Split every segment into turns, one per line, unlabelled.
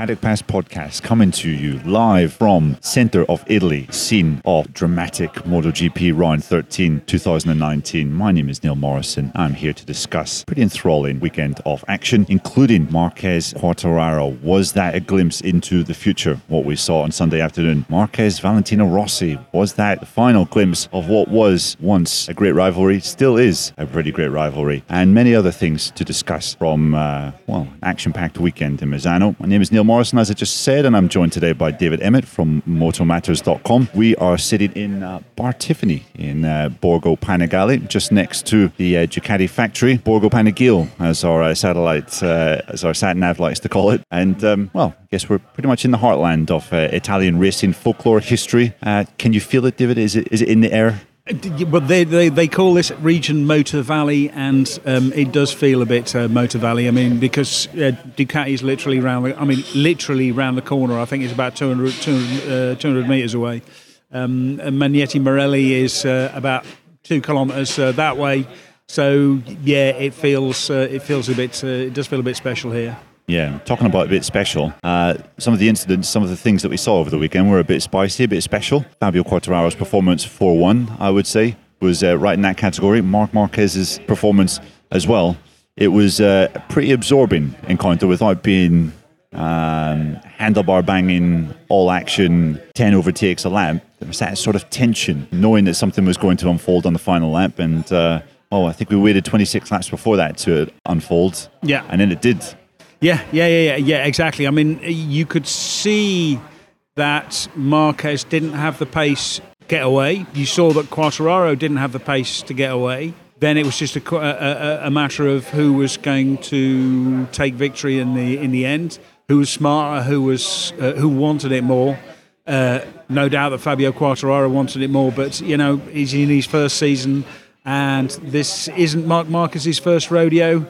Paddock Pass podcast coming to you live from center of Italy, scene of dramatic MotoGP round 13 2019. My name is Neil Morrison. I'm here to discuss a pretty enthralling weekend of action, including Marquez Quartararo. Was that a glimpse into the future, what we saw on Sunday afternoon? Marquez Valentino Rossi, was that the final glimpse of what was once a great rivalry, still is a pretty great rivalry, and many other things to discuss from, uh, well, action packed weekend in Misano. My name is Neil Morrison, as I just said, and I'm joined today by David Emmett from motomatters.com. We are sitting in uh, Bar Tiffany in uh, Borgo Panigale, just next to the uh, Ducati factory, Borgo Panigale, as our uh, satellite, uh, as our sat nav likes to call it. And, um, well, I guess we're pretty much in the heartland of uh, Italian racing folklore history. Can you feel it, David? Is it, is it in the air?
Well, they, they, they call this region Motor Valley, and um, it does feel a bit uh, Motor Valley. I mean, because uh, Ducati is literally round. I mean, literally round the corner. I think it's about 200, 200, uh, 200 meters away. Um, and Magneti Marelli is uh, about two kilometers uh, that way. So yeah, it feels uh, it feels a bit. it does feel a bit special here.
Yeah, talking about a bit special. Uh, some of the incidents, some of the things that we saw over the weekend were a bit spicy, a bit special. Fabio Quartararo's performance 4 1, I would say, was uh, right in that category. Marc Marquez's performance as well. It was uh, a pretty absorbing encounter without being um, handlebar banging, all action, 10 overtakes a lap. There was that sort of tension, knowing that something was going to unfold on the final lap. And uh, oh, I think we waited 26 laps before that to unfold.
Yeah.
And then it did.
Yeah, yeah, yeah, yeah, yeah, exactly. I mean, you could see that Marquez didn't have the pace get away. You saw that Quartararo didn't have the pace to get away. Then it was just a, a, a matter of who was going to take victory in the in the end, who was smarter, who was uh, who wanted it more. Uh, no doubt that Fabio Quartararo wanted it more, but you know he's in his first season, and this isn't Marc Marquez's first rodeo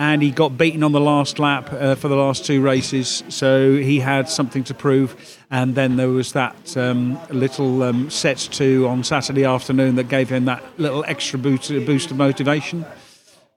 and he got beaten on the last lap uh, for the last two races, so he had something to prove. And then there was that um, little um, set two on Saturday afternoon that gave him that little extra boost, boost of motivation.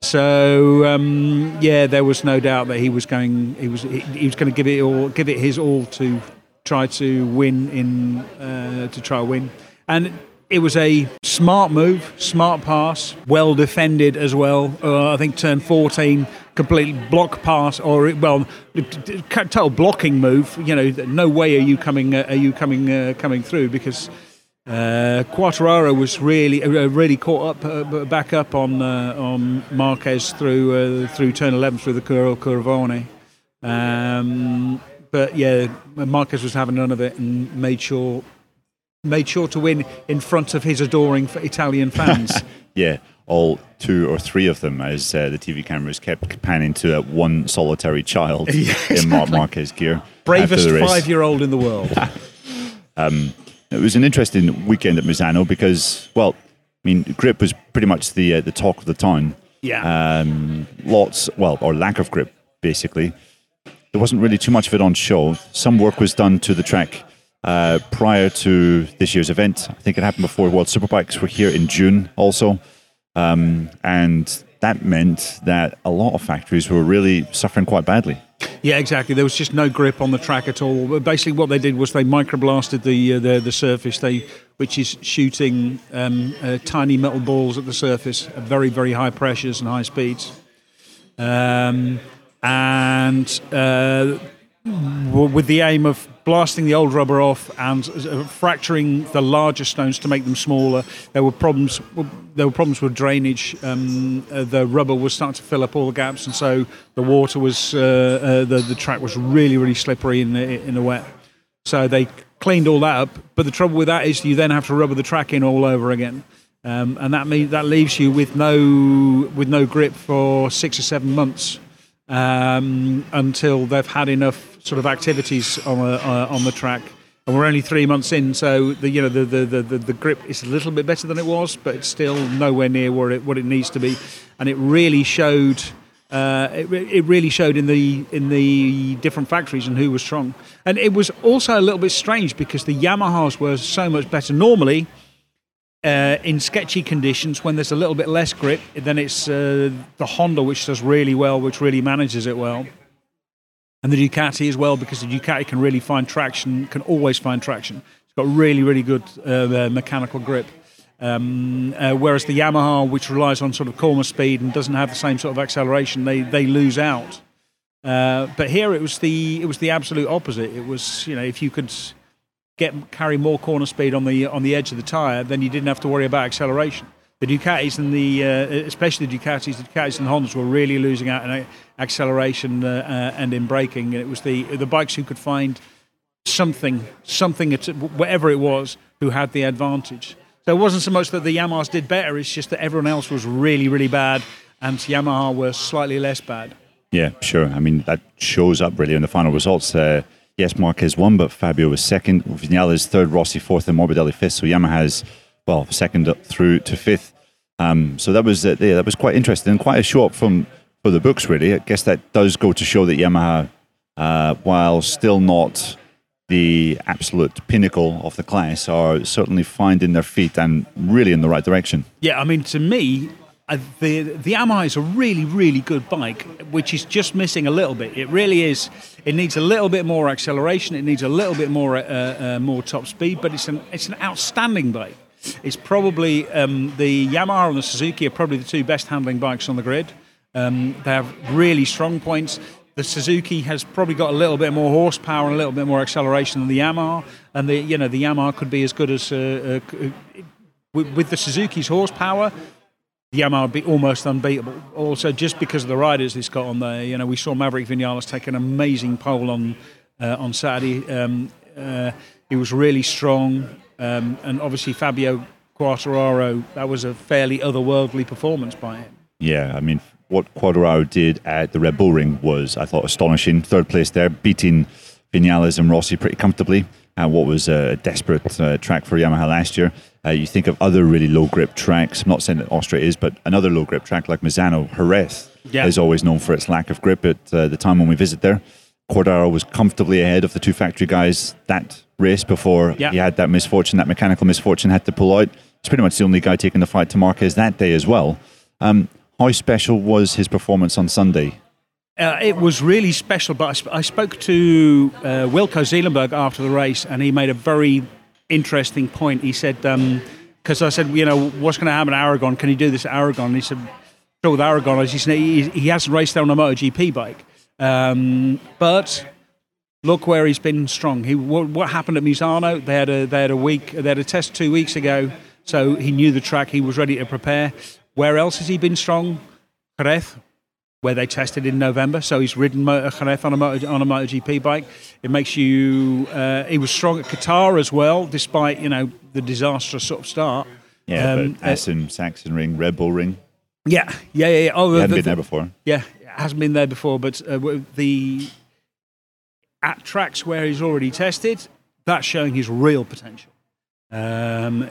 So um, yeah, there was no doubt that he was going. He was he, he was going to give it all, give it his all to try to win in uh, to try to win. And it was a smart move, smart pass, well defended as well. Uh, I think turn 14, completely block pass, or well, total blocking move. You know, no way are you coming, uh, are you coming, uh, coming through because uh, Quartararo was really, uh, really caught up, uh, back up on on Marquez through through turn 11 through the Cur- Curvone. Um, but yeah, Marquez was having none of it and made sure made sure to win in front of his adoring Italian fans.
yeah, all two or three of them, as uh, the TV cameras kept panning to uh, one solitary child yeah, exactly. in Marc Marquez gear.
Bravest five-year-old in the world.
um, it was an interesting weekend at Misano because, well, I mean, grip was pretty much the uh, the talk of the town.
Yeah.
Um, lots, well, or lack of grip, basically. There wasn't really too much of it on show. Some work was done to the track uh, prior to this year's event. I think it happened before World Superbikes were here in June also. Um, and that meant that a lot of factories were really suffering quite badly.
Yeah, exactly. There was just no grip on the track at all. Basically, what they did was they microblasted the uh, the, the surface, they which is shooting um, uh, tiny metal balls at the surface at very very high pressures and high speeds. Um, and uh, with the aim of blasting the old rubber off and uh, fracturing the larger stones to make them smaller. There were problems. There were problems with drainage. Um, uh, the rubber was starting to fill up all the gaps, and so the water was uh, uh, the the track was really really slippery in the in the wet. So they cleaned all that up. But the trouble with that is you then have to rubber the track in all over again. Um, and that means that leaves you with no with no grip for six or seven months um, until they've had enough sort of activities on a, uh, on the track. And we're only three months in, so the you know the, the, the, the, grip is a little bit better than it was, but it's still nowhere near where it what it needs to be. And it really showed. Uh, it, it really showed in the in the different factories and who was strong. And it was also a little bit strange because the Yamahas were so much better. Normally, uh, in sketchy conditions, when there's a little bit less grip, then it's uh, the Honda which does really well, which really manages it well. And the Ducati as well because the Ducati can really find traction, can always find traction. It's got really, really good uh, mechanical grip. Um, uh, whereas the Yamaha, which relies on sort of corner speed and doesn't have the same sort of acceleration, they, they lose out. Uh, but here it was the it was the absolute opposite. It was you know if you could get carry more corner speed on the on the edge of the tire, then you didn't have to worry about acceleration. The Ducatis and the uh, especially the Ducatis, the Ducatis and Hondas were really losing out in acceleration uh, uh, and in braking. And it was the the bikes who could find something something whatever it was who had the advantage. So it wasn't so much that the Yamahas did better; it's just that everyone else was really really bad, and Yamaha were slightly less bad.
Yeah, sure. I mean, that shows up really in the final results. Uh, yes, Marquez won, but Fabio was second. Vinales third, Rossi fourth, and Morbidelli fifth. So Yamaha's well second through to fifth. Um, so that was uh, yeah, that was quite interesting and quite a show up from for the books. Really, I guess that does go to show that Yamaha, uh, while still not the absolute pinnacle of the class, are certainly finding their feet and really in the right direction.
Yeah, I mean, to me, uh, the the Yamaha is a really really good bike, which is just missing a little bit. It really is. It needs a little bit more acceleration. It needs a little bit more uh, uh, more top speed, but it's an it's an outstanding bike. It's probably um, the Yamaha and the Suzuki are probably the two best handling bikes on the grid. Um, they have really strong points. The Suzuki has probably got a little bit more horsepower and a little bit more acceleration than the Yamaha, and the you know the Yamaha could be as good as uh, uh, with, with the Suzuki's horsepower the Yamaha would be almost unbeatable. Also, just because of the riders it's got on there. You know, we saw Maverick Vinales take an amazing pole on uh, on Saturday. Um, uh, he was really strong, um, and obviously Fabio Quartararo. That was a fairly otherworldly performance by him.
Yeah, I mean, what Quartararo did at the Red Bull Ring was, I thought, astonishing. Third place there, beating Vinales and Rossi pretty comfortably. at what was a desperate uh, track for Yamaha last year. Uh, you think of other really low grip tracks. I'm not saying that Austria is, but another low grip track like Misano, Jerez yeah. is always known for its lack of grip. At uh, the time when we visit there, Quartararo was comfortably ahead of the two factory guys that race before yeah. he had that misfortune, that mechanical misfortune, had to pull out. He's pretty much the only guy taking the fight to Marquez that day as well. Um, how special was his performance on Sunday?
Uh, it was really special, but I, sp- I spoke to uh, Wilco Zeelenberg after the race, and he made a very interesting point. He said, because um, I said, you know, what's going to happen at Aragon? Can he do this at Aragon? And he said, sure, with Aragon, as he said, he, he hasn't raced there on a MotoGP bike. Um, but look where he's been strong. He, what, what, happened at Misano? They had a they had a week. They had a test two weeks ago, so he knew the track. He was ready to prepare. Where else has he been strong? Jerez, where they tested in November. So he's ridden Jerez on a motor, on a MotoGP bike. It makes you. Uh, he was strong at Qatar as well, despite you know the disastrous sort of start.
Yeah, um, but Assen, uh, Sachsenring, Red Bull Ring.
Yeah, yeah, yeah. yeah.
Oh, he hadn't the, been there before.
Yeah, hasn't been there before, but uh, the at tracks where he's already tested, that's showing his real potential. Um, uh,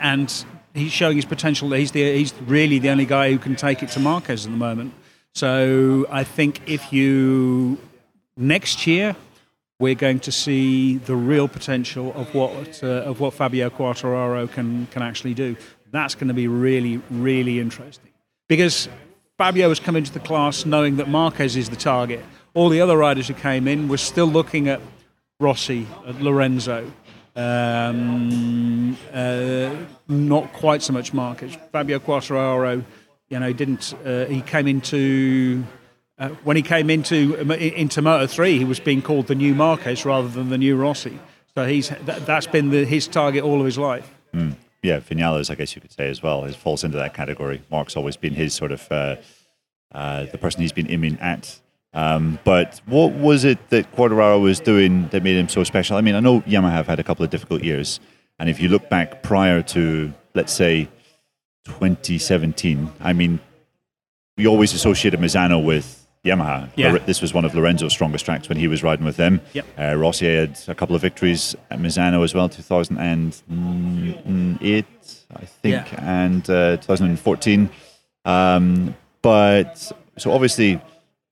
and he's showing his potential. He's the he's really the only guy who can take it to Marquez at the moment. So I think if you next year we're going to see the real potential of what uh, of what Fabio Quartararo can can actually do. That's going to be really really interesting because Fabio has come into the class knowing that Marquez is the target. All the other riders who came in were still looking at Rossi, at Lorenzo. Um, uh, not quite so much Marquez. Fabio Quartararo you know, didn't uh, he came into uh, when he came into into Moto Three, he was being called the new Marquez rather than the new Rossi. So he's that, has been the, his target all of his life.
Mm. Yeah, Vinales, I guess you could say as well, falls into that category. Marc's always been his sort of uh, uh, the person he's been aiming at. Um, but what was it that Quartararo was doing that made him so special? I mean, I know Yamaha have had a couple of difficult years, and if you look back prior to, let's say, 2017. I mean, we always associated Misano with Yamaha.
Yeah.
This was one of Lorenzo's strongest tracks when he was riding with them.
Yep.
Uh, Rossi had a couple of victories at Misano as well, 2008, I think, yeah. and uh, 2014. Um, but so obviously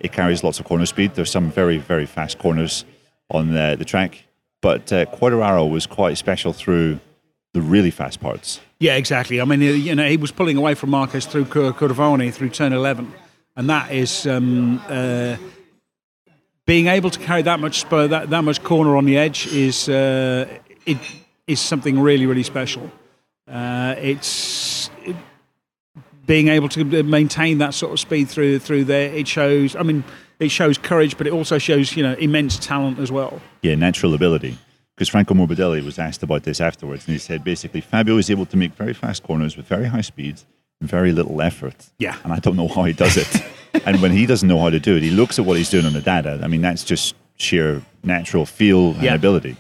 it carries lots of corner speed. There's some very, very fast corners on the, the track. But uh, Quartararo was quite special through the really fast parts.
Yeah, exactly. I mean, you know, he was pulling away from Marquez through Curvone through turn 11, and that is um, uh, being able to carry that much spur, that, that much corner on the edge is uh, it is something really really special. Uh, it's it, being able to maintain that sort of speed through through there. It shows. I mean, it shows courage, but it also shows you know immense talent as well.
Yeah, natural ability. Because Franco Morbidelli was asked about this afterwards, and he said basically Fabio is able to make very fast corners with very high speeds and very little effort.
Yeah.
And I don't know how he does it. and when he doesn't know how to do it, he looks at what he's doing on the data. I mean, that's just sheer natural feel and
Yeah.
ability.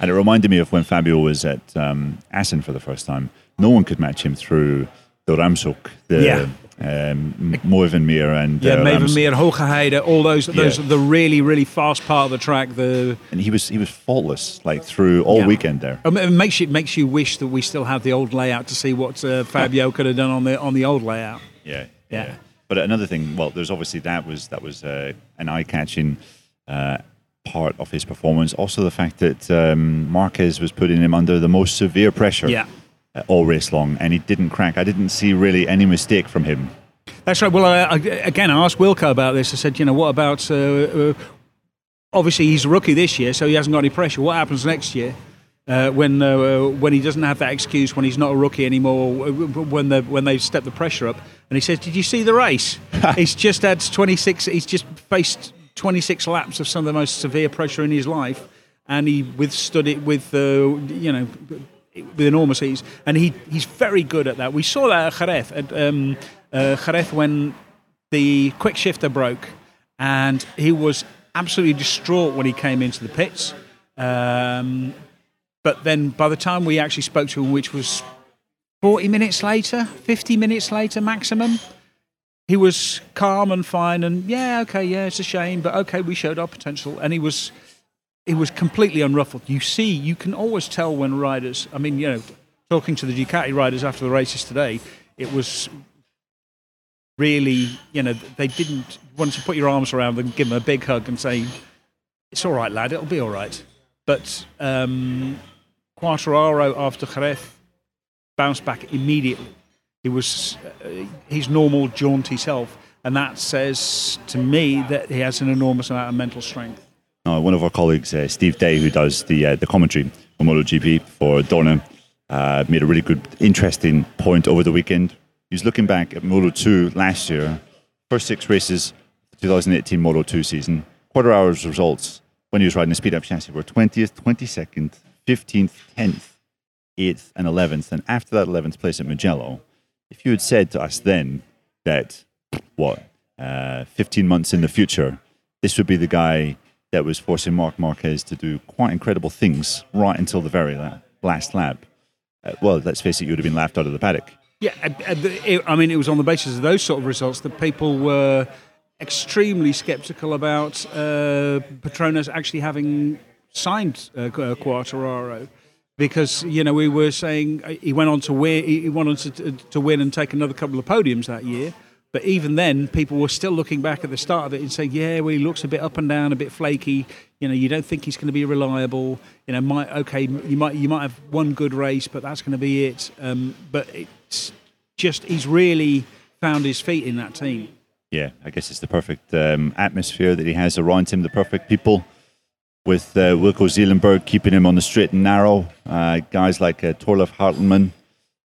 And it reminded me of when Fabio was at um, Assen for the first time. No one could match him through the Ramshoek, the
Yeah.
um, Meeuwenmeer and
Yeah,
uh,
Meeuwenmeer, Hogeheide, all those those
Yeah.
the really really fast part of the track. The
and he was he was faultless like through all
Yeah.
weekend there.
I it makes you it makes you wish that we still had the old layout to see what uh, Fabio could have done on the on the old layout.
Yeah,
Yeah.
But another thing, well, there's obviously that was that was uh, an eye-catching uh, part of his performance. Also, the fact that um, Marquez was putting him under the most severe pressure
Yeah.
Uh, all race long, and he didn't crack. I didn't see really any mistake from him.
That's right. Well, I, I, again, I asked Wilco about this. I said, you know, what about? Uh, uh, obviously, he's a rookie this year, so he hasn't got any pressure. What happens next year uh, when uh, when he doesn't have that excuse, when he's not a rookie anymore, when the when they step the pressure up? And he says, "Did you see the race? he's just had 26. He's just faced 26 laps of some of the most severe pressure in his life, and he withstood it with, uh, you know." With enormous ease, and he, he's very good at that. We saw that at Jerez, at um, uh, Jerez when the quick shifter broke, and he was absolutely distraught when he came into the pits. Um, but then by the time we actually spoke to him, which was 40 minutes later, 50 minutes later maximum, he was calm and fine and yeah, okay, yeah, it's a shame, but okay, we showed our potential. And he was he was completely unruffled. You see, you can always tell when riders. I mean, you know, talking to the Ducati riders after the races today, it was really, you know, they didn't want to put your arms around them, give them a big hug, and say, "It's all right, lad. It'll be all right." But um, Quartararo after Jerez bounced back immediately. He was uh, his normal jaunty self, and that says to me that he has an enormous amount of mental strength.
Uh, one of our colleagues, uh, Steve Day, who does the uh, the commentary on MotoGP for Dorna, uh, made a really good, interesting point over the weekend. He was looking back at Moto 2 last year, first six races, 2018 Moto 2 season. Quartararo's results when he was riding the speed up chassis were 20th, 22nd, 15th, 10th, 8th, and 11th. And after that 11th place at Mugello, if you had said to us then that, what, uh, 15 months in the future, this would be the guy that was forcing Marc Marquez to do quite incredible things right until the very la- last lap. Uh, well, let's face it, you would have been laughed out of the paddock.
Yeah, uh, uh, I mean, it was on the basis of those sort of results that people were extremely sceptical about uh, Petronas actually having signed uh, uh, Quartararo. Because you know we were saying he went on to win, he went on to, to win and take another couple of podiums that year. But even then, people were still looking back at the start of it and saying, "Yeah, well, he looks a bit up and down, a bit flaky. You know, you don't think he's going to be reliable. You know, might okay, you might you might have one good race, but that's going to be it. Um, but it's just he's really found his feet in that team.
Yeah, I guess it's the perfect um, atmosphere that he has around him, the perfect people. With uh, Wilco Zeelenberg keeping him on the straight and narrow, uh, guys like uh, Torleif Hartelman,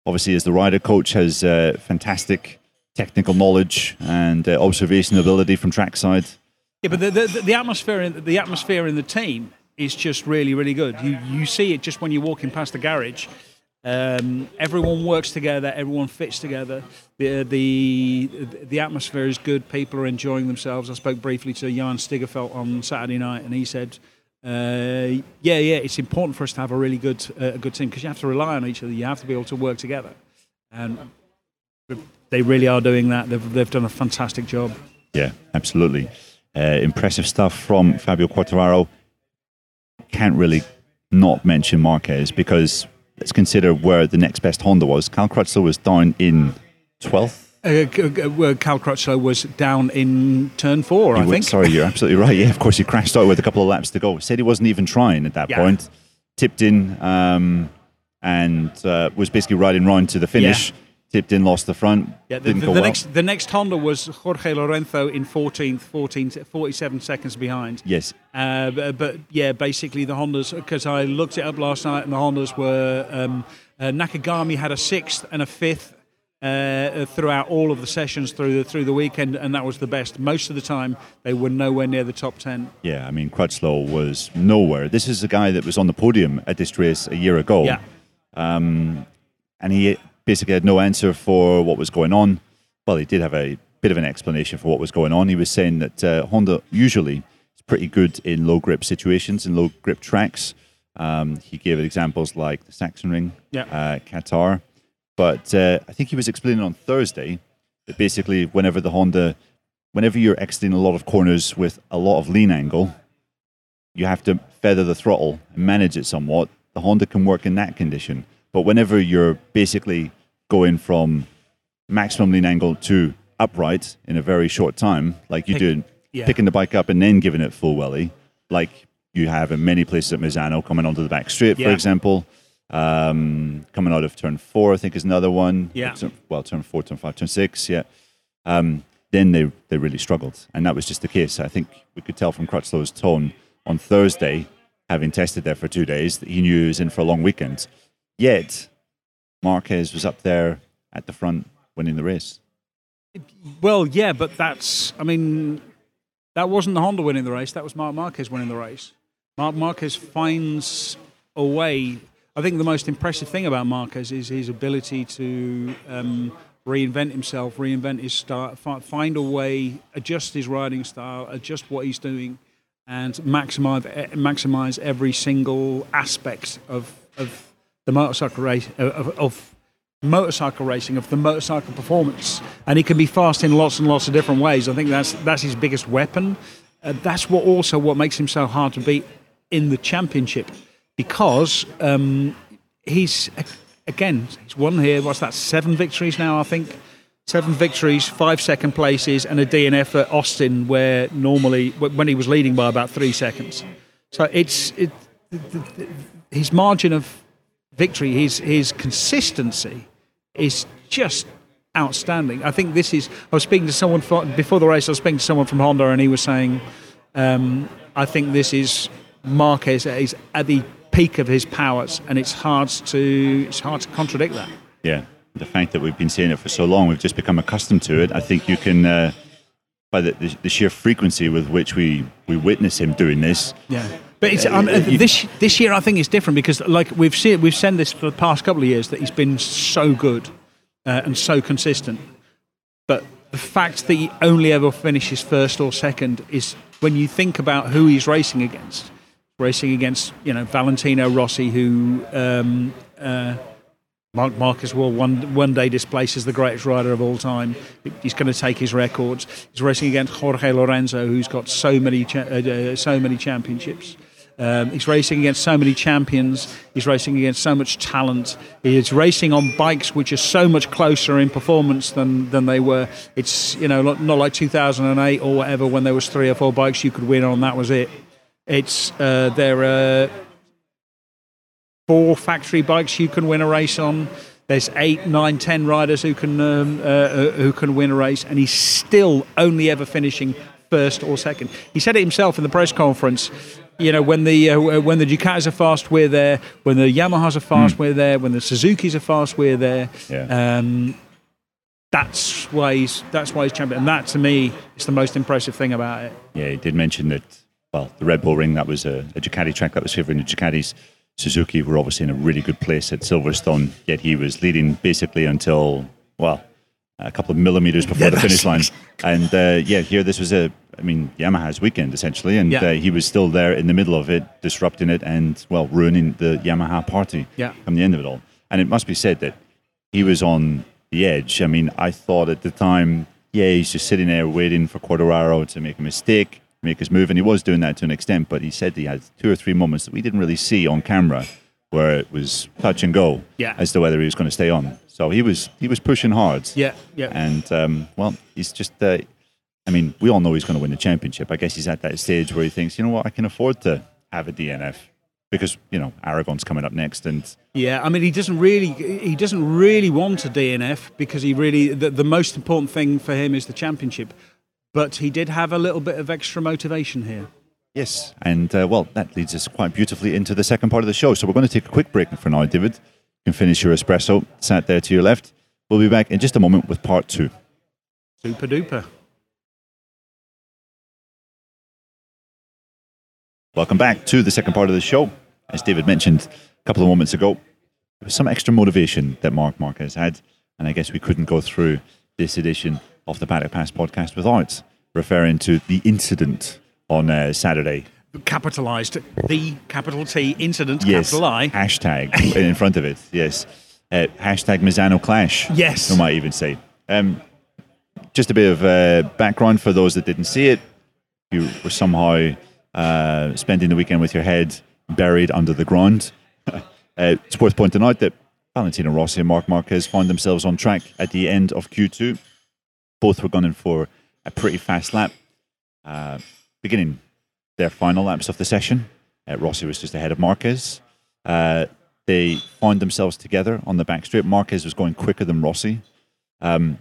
obviously as the rider coach, has uh, fantastic technical knowledge and uh, observation ability from trackside.
Yeah, but the, the, the atmosphere in the atmosphere in the team is just really really good. You you see it just when you're walking past the garage. Um, everyone works together. Everyone fits together. The, the the atmosphere is good. People are enjoying themselves. I spoke briefly to Jan Stigefelt on Saturday night, and he said, uh, "Yeah, yeah, it's important for us to have a really good uh, a good team because you have to rely on each other. You have to be able to work together." And they really are doing that. They've they've done a fantastic job.
Yeah, absolutely. Uh, impressive stuff from Fabio Quartararo. Can't really not mention Marquez because let's consider where the next best Honda was. Cal Crutchlow was down in 12th.
Uh, G- G- Cal Crutchlow was down in turn four, I think.
Sorry, you're absolutely right. Yeah, of course, he crashed out with a couple of laps to go. Said he wasn't even trying at that
Yeah.
point. Tipped in um, and uh, was basically riding round to the finish. Tipped in, lost the front.
Yeah, the,
didn't
the, the
well.
next the next Honda was Jorge Lorenzo in 14th, 14, 47 seconds behind.
Yes,
Uh, but, but yeah, basically the Hondas, because I looked it up last night, and the Hondas were um, uh, Nakagami had a sixth and a fifth uh, throughout all of the sessions through the, through the weekend, and that was the best. Most of the time, they were nowhere near the top ten.
yeah. I mean, Crutchlow was nowhere. This is a guy that was on the podium at this race a year ago.
Yeah,
and he basically had no answer for what was going on. Well, he did have a bit of an explanation for what was going on. He was saying that uh, Honda usually is pretty good in low grip situations, in low grip tracks. Um, he gave examples like the Sachsenring,
Yeah.
uh, Qatar. But uh, I think he was explaining on Thursday that basically, whenever the Honda, whenever you're exiting a lot of corners with a lot of lean angle, you have to feather the throttle and manage it somewhat. The Honda can work in that condition. But whenever you're basically going from maximum lean angle to upright in a very short time, like you
Pick-
do,
yeah.
picking the bike up and then giving it full welly, like you have in many places at Misano, coming onto the back straight, for example. Um, coming out of turn four, I think is another one.
Yeah.
Turn- Well, turn four, turn five, turn six, yeah. Um, then they, they really struggled. And that was just the case. I think we could tell from Crutchlow's tone on Thursday, having tested there for two days, that he knew he was in for a long weekend. Yet, Marquez was up there at the front winning the race.
Well, yeah, but that's, I mean, that wasn't the Honda winning the race. That was Marc Marquez winning the race. Marc Marquez finds a way. I think the most impressive thing about Marquez is his ability to um, reinvent himself, reinvent his style, find a way, adjust his riding style, adjust what he's doing, and maximize eh, maximize every single aspect of of the motorcycle race of, of motorcycle racing, of the motorcycle performance, and he can be fast in lots and lots of different ways. I think that's that's his biggest weapon. Uh, that's what also what makes him so hard to beat in the championship, because um, he's again he's won here. What's that? Seven victories now, I think. Seven victories, five second places, and a DNF at Austin, where normally when he was leading by about three seconds. So it's it, his margin of victory, his his consistency is just outstanding. I think this is. I was speaking to someone for, before the race. I was speaking to someone from Honda, and he was saying, um, "I think this is Marquez is at the peak of his powers, and it's hard to it's hard to contradict that."
Yeah, the fact that we've been saying it for so long, we've just become accustomed to it. I think you can, uh, by the, the, the sheer frequency with which we, we witness him doing this,
Yeah, but it's, um, this this year I think it's different because like we've seen we've said this for the past couple of years that he's been so good uh, and so consistent. But the fact that he only ever finishes first or second is when you think about who he's racing against. Racing against you know Valentino Rossi, who um, uh, Marc Marquez will one one day displace as the greatest rider of all time. He's going to take his records. He's racing against Jorge Lorenzo, who's got so many cha- uh, uh, so many championships. Um, he's racing against so many champions. He's racing against so much talent. He is racing on bikes which are so much closer in performance than, than they were. It's you know not, not like 2008 or whatever when there was three or four bikes you could win on. That was it. It's uh, there are four factory bikes you can win a race on. There's eight, nine, ten riders who can um, uh, uh, who can win a race, and he's still only ever finishing first or second. He said it himself in the press conference. You know, when the uh, when the Ducatis are fast, we're there. When the Yamahas are fast, we're there. When the Suzuki's are fast, we're there.
Yeah.
Um, that's why he's that's why he's champion, and that to me is the most impressive thing about it.
yeah, he did mention that, well, the Red Bull Ring, that was a, a Ducati track that was favouring the Ducatis. Suzuki were obviously in a really good place at Silverstone, yet he was leading basically until, well, a couple of millimeters before
Yeah,
the finish line. And uh, yeah, here this was a, I mean, Yamaha's weekend essentially, and
Yeah.
uh, he was still there in the middle of it, disrupting it and, well, ruining the Yamaha party
Yeah.
come the end of it all. And it must be said that he was on the edge. I mean, I thought at the time, yeah, he's just sitting there waiting for Quartararo to make a mistake, make his move, and he was doing that to an extent. But he said he had two or three moments that we didn't really see on camera, where it was touch and go
Yeah.
as to whether he was going to stay on. So he was he was pushing hard.
Yeah, yeah.
And um, well, he's just. Uh, I mean, we all know he's going to win the championship. I guess he's at that stage where he thinks, you know what, I can afford to have a DNF. because you know Aragon's coming up next, and
Yeah, I mean, he doesn't really he doesn't really want a DNF because he really the, the most important thing for him is the championship. But he did have a little bit of extra motivation here.
Yes, and uh, well, that leads us quite beautifully into the second part of the show. So we're going to take a quick break for now, David. You can finish your espresso, sat there to your left. We'll be back in just a moment with part two.
Super duper.
Welcome back to the second part of the show. As David mentioned a couple of moments ago, there was some extra motivation that Marc Marquez had, and I guess we couldn't go through this edition of the Paddock Pass podcast without referring to the incident on uh, Saturday.
Capitalized the capital T incident,
Yes,
capital I.
hashtag in front of it. Yes, uh, hashtag Misano Clash.
Yes.
we might even say. Um, just a bit of uh, background for those that didn't see it. You were somehow uh, spending the weekend with your head buried under the ground. uh, it's worth pointing out that Valentino Rossi and Marc Marquez found themselves on track at the end of Q2. Both were gunning for a pretty fast lap. Beginning their final laps of the session, uh, Rossi was just ahead of Marquez. Uh, they found themselves together on the back straight. Marquez was going quicker than Rossi. Um,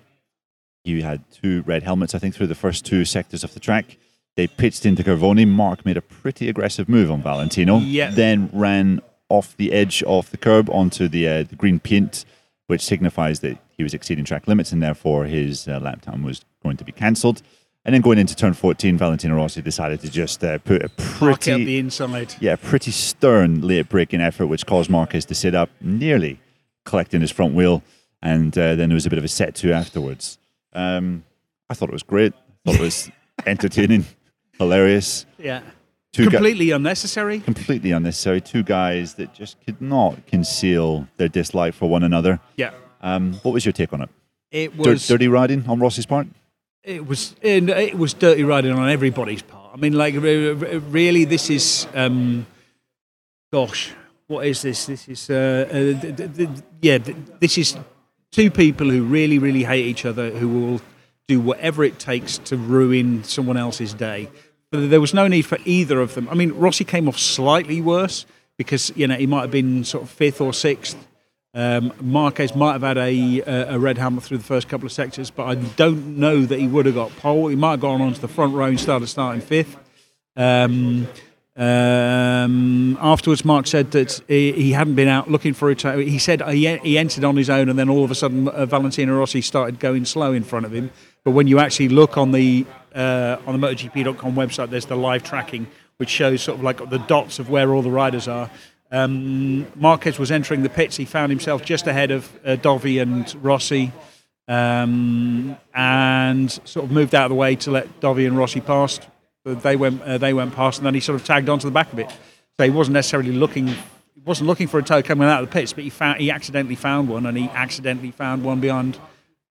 you had two red helmets, I think, through the first two sectors of the track. They pitched into Curvone. Marc made a pretty aggressive move on Valentino.
Yeah.
Then ran off the edge of the curb onto the, uh, the green paint, which signifies that he was exceeding track limits and therefore his uh, lap time was going to be cancelled. And then going into turn 14, Valentino Rossi decided to just uh, put a
Mark
pretty
the inside.
yeah, pretty stern late braking effort, which caused Marquez to sit up, nearly collecting his front wheel, and uh, then there was a bit of a set to afterwards. Um, I thought it was great. I thought it was entertaining, hilarious.
Yeah.
Two gu-
Completely unnecessary.
completely unnecessary. Two guys that just could not conceal their dislike for one another.
Yeah.
Um, what was your take on it?
It was
dirty riding on Rossi's part?
It was and it was dirty riding on everybody's part. I mean, like re- re- really, this is um, gosh, what is this? This is uh, uh, yeah, th- this is two people who really, really hate each other who will do whatever it takes to ruin someone else's day. But there was no need for either of them. I mean, Rossi came off slightly worse because you know he might have been sort of fifth or sixth. Um, Marquez might have had a, a a red helmet through the first couple of sectors, but I don't know that he would have got pole. He might have gone onto the front row and started starting fifth. Um, um, afterwards, Marc said that he, he hadn't been out looking for it. He said he, he entered on his own, and then all of a sudden, uh, Valentino Rossi started going slow in front of him. But when you actually look on the uh, on the MotoGP.com website, there's the live tracking, which shows sort of like the dots of where all the riders are. Um, Marquez was entering the pits. He found himself just ahead of uh, Dovi and Rossi, um, and sort of moved out of the way to let Dovi and Rossi pass. But They went, uh, they went past, and then he sort of tagged onto the back of it. So he wasn't necessarily looking, wasn't looking for a toe coming out of the pits, but he found, he accidentally found one, and he accidentally found one behind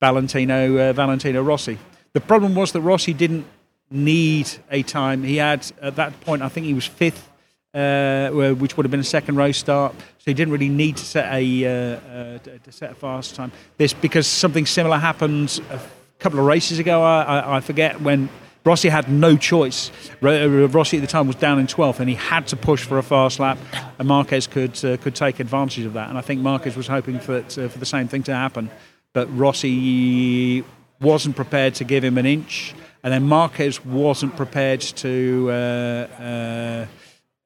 Valentino, uh, Valentino Rossi. The problem was that Rossi didn't need a time. He had at that point, I think he was fifth, uh, which would have been a second row start. So he didn't really need to set a uh, uh, to set a fast time. This because something similar happened a couple of races ago. I, I, I forget when. Rossi had no choice. Uh, Rossi at the time was down in 12th, and he had to push for a fast lap. And Marquez could uh, could take advantage of that. And I think Marquez was hoping for it, uh, for the same thing to happen, but Rossi wasn't prepared to give him an inch, and then Marquez wasn't prepared to, uh,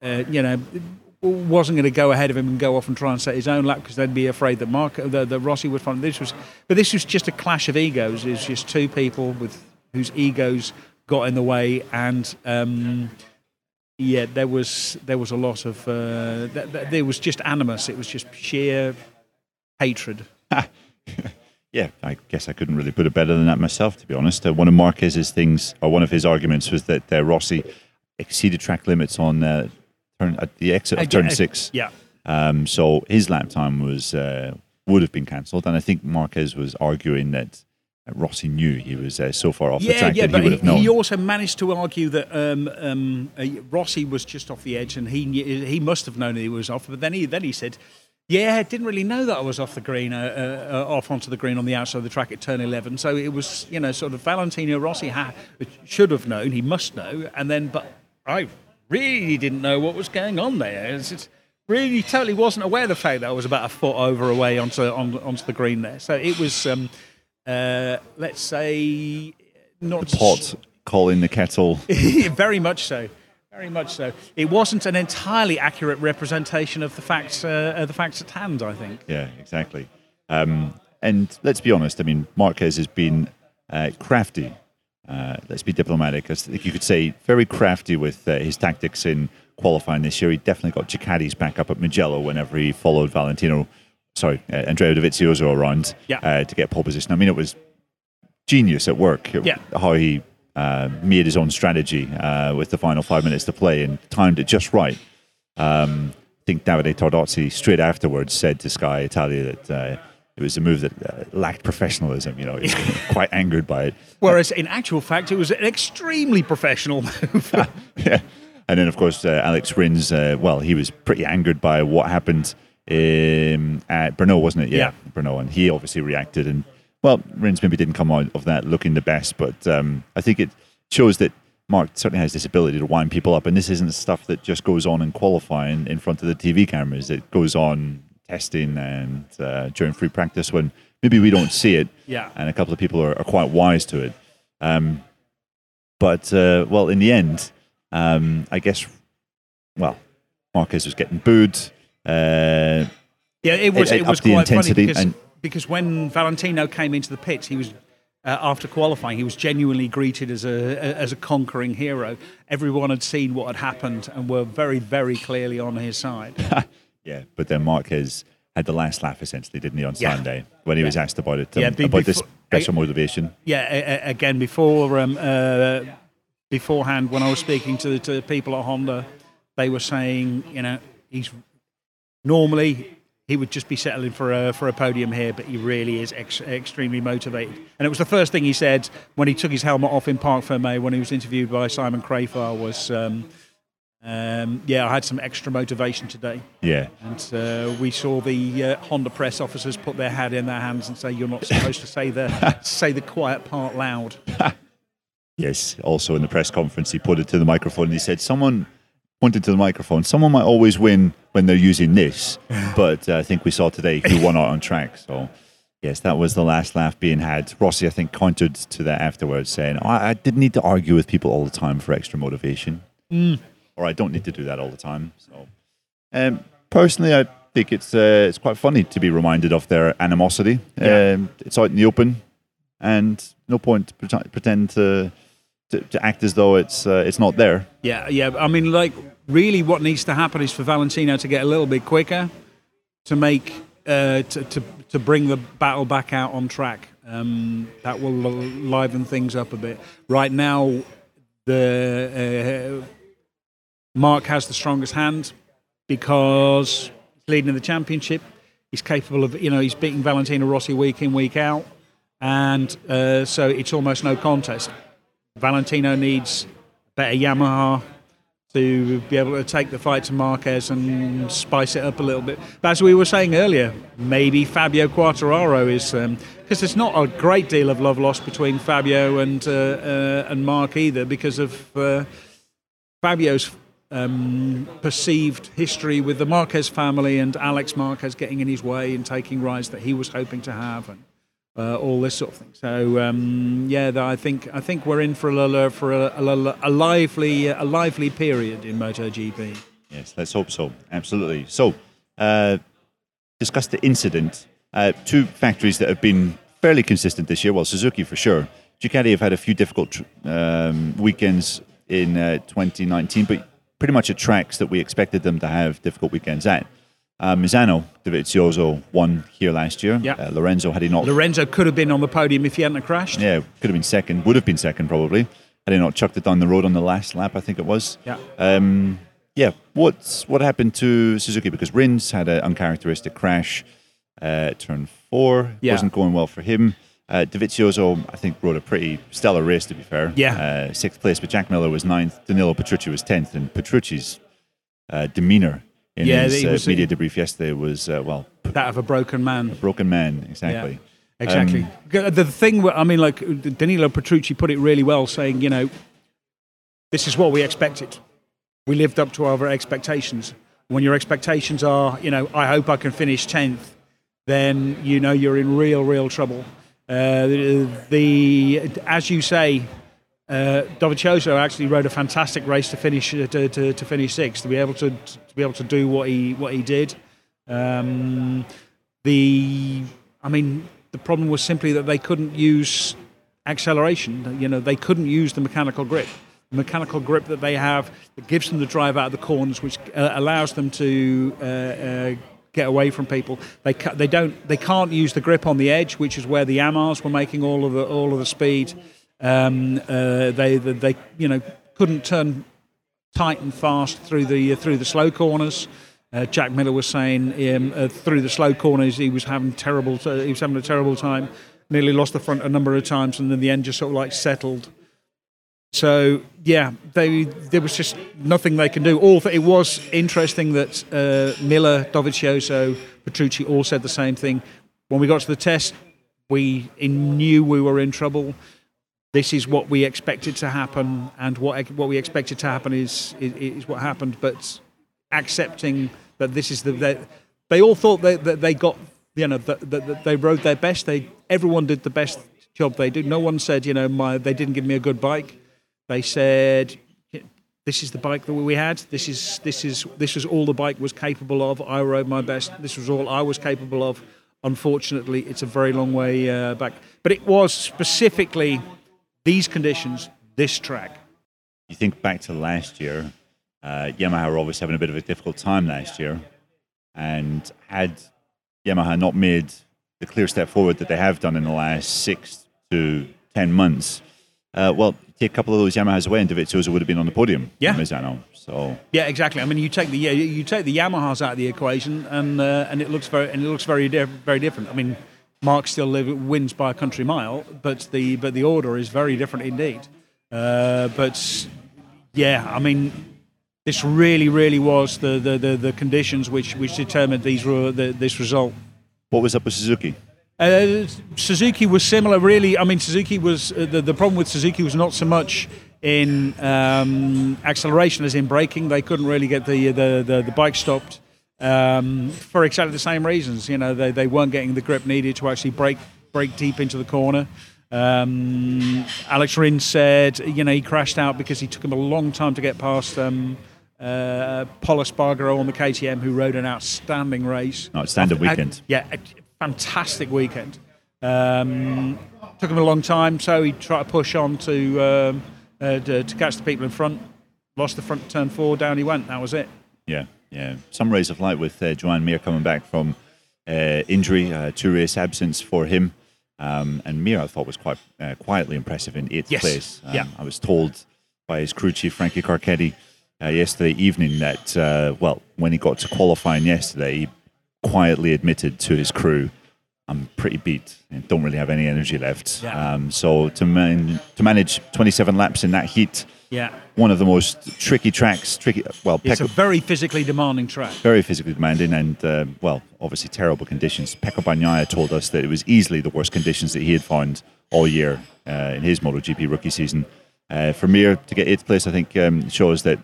uh, you know, wasn't going to go ahead of him and go off and try and set his own lap because they'd be afraid that Marc, that Rossi would find this was, but this was just a clash of egos. It's just two people with whose egos got in the way, and um, yeah, there was there was a lot of uh, th- th- there was just animus. It was just sheer hatred.
Yeah, I guess I couldn't really put it better than that myself, to be honest. Uh, one of Marquez's things, or one of his arguments, was that uh, Rossi exceeded track limits on uh, turn at the exit of turn
Uh,
six.
Yeah.
Um, so his lap time was uh, would have been cancelled, and I think Marquez was arguing that uh, Rossi knew he was uh, so far off the track
yeah,
that he would have known.
he also managed to argue that um, um, uh, Rossi was just off the edge, and he he must have known he was off. But then he then he said, "Yeah, I didn't really know that I was off the green, uh, uh, uh, off onto the green on the outside of the track at turn 11." So it was, you know, sort of Valentino Rossi ha- should have known, he must know, and then but I really didn't know what was going on there. It's, it's, really totally wasn't aware of the fact that I was about a foot over away onto on, onto the green there. So it was, um, uh, let's say, not
The pot calling the kettle.
very much so. Very much so. It wasn't an entirely accurate representation of the facts, uh, of the facts at hand. I think.
Yeah, exactly. Um, and let's be honest. I mean, Marquez has been uh, crafty. Uh, let's be diplomatic. I think you could say very crafty with uh, his tactics in qualifying this year. He definitely got Ducatis back up at Mugello whenever he followed Valentino, sorry, uh, Andrea Dovizioso around
Yeah.
uh, to get pole position. I mean, it was genius at work.
Yeah.
How he uh, made his own strategy uh, with the final five minutes to play and timed it just right. Um, I think Davide Tardozzi straight afterwards said to Sky Italia that uh, it was a move that uh, lacked professionalism. You know, he was quite angered by it.
Whereas in actual fact, it was an extremely professional move.
yeah. And then, of course, uh, Alex Rins, uh, well, he was pretty angered by what happened um, at Brno, wasn't it?
Yeah.
Brno. And he obviously reacted. And, well, Rins maybe didn't come out of that looking the best, but um, I think it shows that Marc certainly has this ability to wind people up. And this isn't stuff that just goes on in qualifying in front of the TV cameras. It goes on testing and uh, during free practice when maybe we don't see it.
Yeah.
And a couple of people are, are quite wise to it. Um, but, uh, well, in the end, um, I guess, well, Marquez was getting booed. Uh,
Yeah, it was.
It-
It,
it
was quite funny
intensity
because,
and-
because when Valentino came into the pits, he was uh, after qualifying. He was genuinely greeted as a as a conquering hero. Everyone had seen what had happened and were very, very clearly on his side.
yeah, but then Marquez had the last laugh essentially, didn't he, on
Yeah.
Sunday when he was asked about it, um,
Yeah, be-
about this
before-
special motivation.
yeah, again before um, uh, beforehand when I was speaking to to the people at Honda, they were saying, you know, he's normally he would just be settling for a for a podium here, but he really is ex- extremely motivated. And it was the first thing he said when he took his helmet off in Parc Fermé when he was interviewed by Simon Crafar was. Um, um, yeah, I had some extra motivation today,
Yeah,
and uh, we saw the uh, Honda press officers put their hat in their hands and say, "You're not supposed to say the say the quiet part loud."
yes. Also in the press conference, he put it to the microphone and he said, someone pointed to the microphone, someone might always win when they're using this, but uh, I think we saw today who won out on track. So, yes, that was the last laugh being had. Rossi, I think, countered to that afterwards, saying, I, I didn't need to argue with people all the time for extra motivation. Or I don't need to do that all the time. So, um, personally, I think it's uh, it's quite funny to be reminded of their animosity.
Yeah.
Um, it's out in the open, and no point to pretend, to, to to act as though it's uh, it's not there.
Yeah, yeah. I mean, like, really, what needs to happen is for Valentino to get a little bit quicker, to make, uh, to, to to bring the battle back out on track. Um, that will liven things up a bit. Right now, the uh, Marc has the strongest hand because he's leading in the championship. He's capable of, you know, he's beating Valentino Rossi week in, week out, and uh, so it's almost no contest. Valentino needs better Yamaha to be able to take the fight to Marquez and spice it up a little bit. But as we were saying earlier, maybe Fabio Quartararo is because there's not a great deal of love lost between Fabio and uh, uh, and Marc either because of uh, Fabio's um, perceived history with the Marquez family and Alex Marquez getting in his way and taking rides that he was hoping to have and uh, all this sort of thing. So um, yeah, I think I think we're in for a for a, a, a lively a lively period in MotoGP.
Yes, let's hope so. Absolutely. So, uh, discuss the incident. Uh, two factories that have been fairly consistent this year. Well, Suzuki for sure. Ducati have had a few difficult um, weekends in uh, 2019, but pretty much at tracks that we expected them to have difficult weekends at. Uh, Misano, Dovizioso won here last year.
Yeah.
Uh, Lorenzo had he not
Lorenzo could have been on the podium if he hadn't crashed.
yeah, could have been second, would have been second probably, had he not chucked it down the road on the last lap, I think it was.
Yeah.
Um, yeah, what's what happened to Suzuki? Because Rins had an uncharacteristic crash uh, turn four.
Yeah.
Wasn't going well for him. Uh, Dovizioso, I think, rode a pretty stellar race, to be fair.
Yeah.
Uh, sixth place, but Jack Miller was ninth. Danilo Petrucci was tenth, and Petrucci's uh, demeanor in
Yeah,
his uh,
was-
media debrief yesterday was, uh, well,
That of a broken man.
broken man, exactly.
Yeah, exactly.
Um,
the thing, I mean, like Danilo Petrucci put it really well, saying, you know, this is what we expected. We lived up to our expectations. when your expectations are, you know, I hope I can finish 10th, then you know you're in real, real trouble. Uh, the, as you say, uh, Dovizioso actually rode a fantastic race to finish uh, to, to, to, finish sixth to be able to, to be able to do what he what he did. Um, the I mean the problem was simply that they couldn't use acceleration. You know they couldn't use the mechanical grip. The mechanical grip that they have that gives them the drive out of the corners, which uh, allows them to uh, uh, get away from people. They ca- they don't they can't use the grip on the edge, which is where the Yamahas were making all of the all of the speed. Um, uh, they, they, they you know couldn't turn tight and fast through the uh, through the slow corners. Uh, Jack Miller was saying um, uh, through the slow corners he was having terrible t- he was having a terrible time. Nearly lost the front a number of times, and then the end just sort of like settled. So yeah, they there was just nothing they can do. All it was interesting that uh, Miller, Dovizioso, Petrucci all said the same thing. When we got to the test, we knew we were in trouble. This is what we expected to happen, and what what we expected to happen is is, is what happened. But accepting that this is the they, they all thought that, they got you know that, that they rode their best. They everyone did the best job they did. No one said you know my they didn't give me a good bike they said, "This is the bike that we had. This is this is this was all the bike was capable of. I rode my best. This was all I was capable of." Unfortunately, it's a very long way uh, back. But it was specifically these conditions, this track.
You think back to last year, uh, Yamaha were obviously having a bit of a difficult time last year. And had Yamaha not made the clear step forward that they have done in the last six to 10 months, uh, well, take a couple of those Yamahas away, and Dovizioso would have been on the podium.
Yeah,
Misano. So
yeah, exactly. I mean, you take the yeah, you take the Yamahas out of the equation, and uh, and it looks very and it looks very very different. I mean, Marc still live, wins by a country mile, but the but the order is very different indeed. Uh, but yeah, I mean, this really really was the the, the, the conditions which which determined these the, this result.
What was up with Suzuki?
Uh, Suzuki was similar, really. I mean, Suzuki was uh, the, the problem with Suzuki was not so much in um, acceleration as in braking. They couldn't really get the the, the, the bike stopped um, for exactly the same reasons. You know, they, they weren't getting the grip needed to actually break break deep into the corner. Um, Alex Rins said, you know, he crashed out because he took him a long time to get past. Um, uh, Pol Espargaro on the KTM, who rode an outstanding race.
Outstanding weekend.
yeah, fantastic weekend. Um, took him a long time, so he tried to push on to, um, uh, to, to catch the people in front. Lost the front turn four, down he went. That was it.
Yeah, yeah. Some rays of light with uh, Joan Mir coming back from uh, injury, uh, two race absence for him. Um, and Mir, I thought, was quite uh, quietly impressive in eighth
yes.
place.
Um, yeah.
I was told by his crew chief, Frankie Carchedi, uh, yesterday evening that, uh, well, when he got to qualifying yesterday, he quietly admitted to his crew, I'm pretty beat and don't really have any energy left.
Yeah.
Um, so to, man, to manage 27 laps in that heat,
yeah,
one of the most tricky tracks, tricky, well,
it's a very physically demanding track.
Very physically demanding and, uh, well, obviously terrible conditions. Pecco Bagnaia told us that it was easily the worst conditions that he had found all year uh, in his MotoGP rookie season. Uh, for Mir to get eighth place, I think um, shows that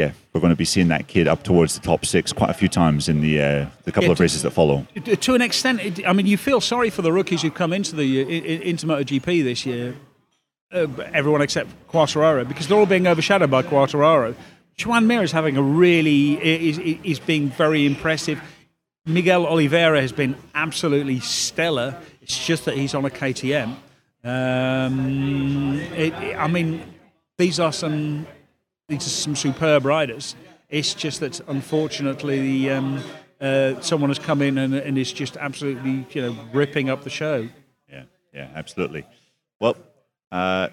yeah, we're going to be seeing that kid up towards the top six quite a few times in the uh, the couple
yeah,
of races that follow.
To an extent, it, I mean, you feel sorry for the rookies who've come into the into MotoGP this year. Uh, everyone except Quartararo because they're all being overshadowed by Quartararo. Joan Mir is having a really is is being very impressive. Miguel Oliveira has been absolutely stellar. It's just that he's on a KTM. Um, it, I mean, these are some these are some superb riders. It's just that unfortunately, um, uh, someone has come in and, and is just absolutely, you know, ripping up the show.
Yeah, yeah, absolutely. Well, uh,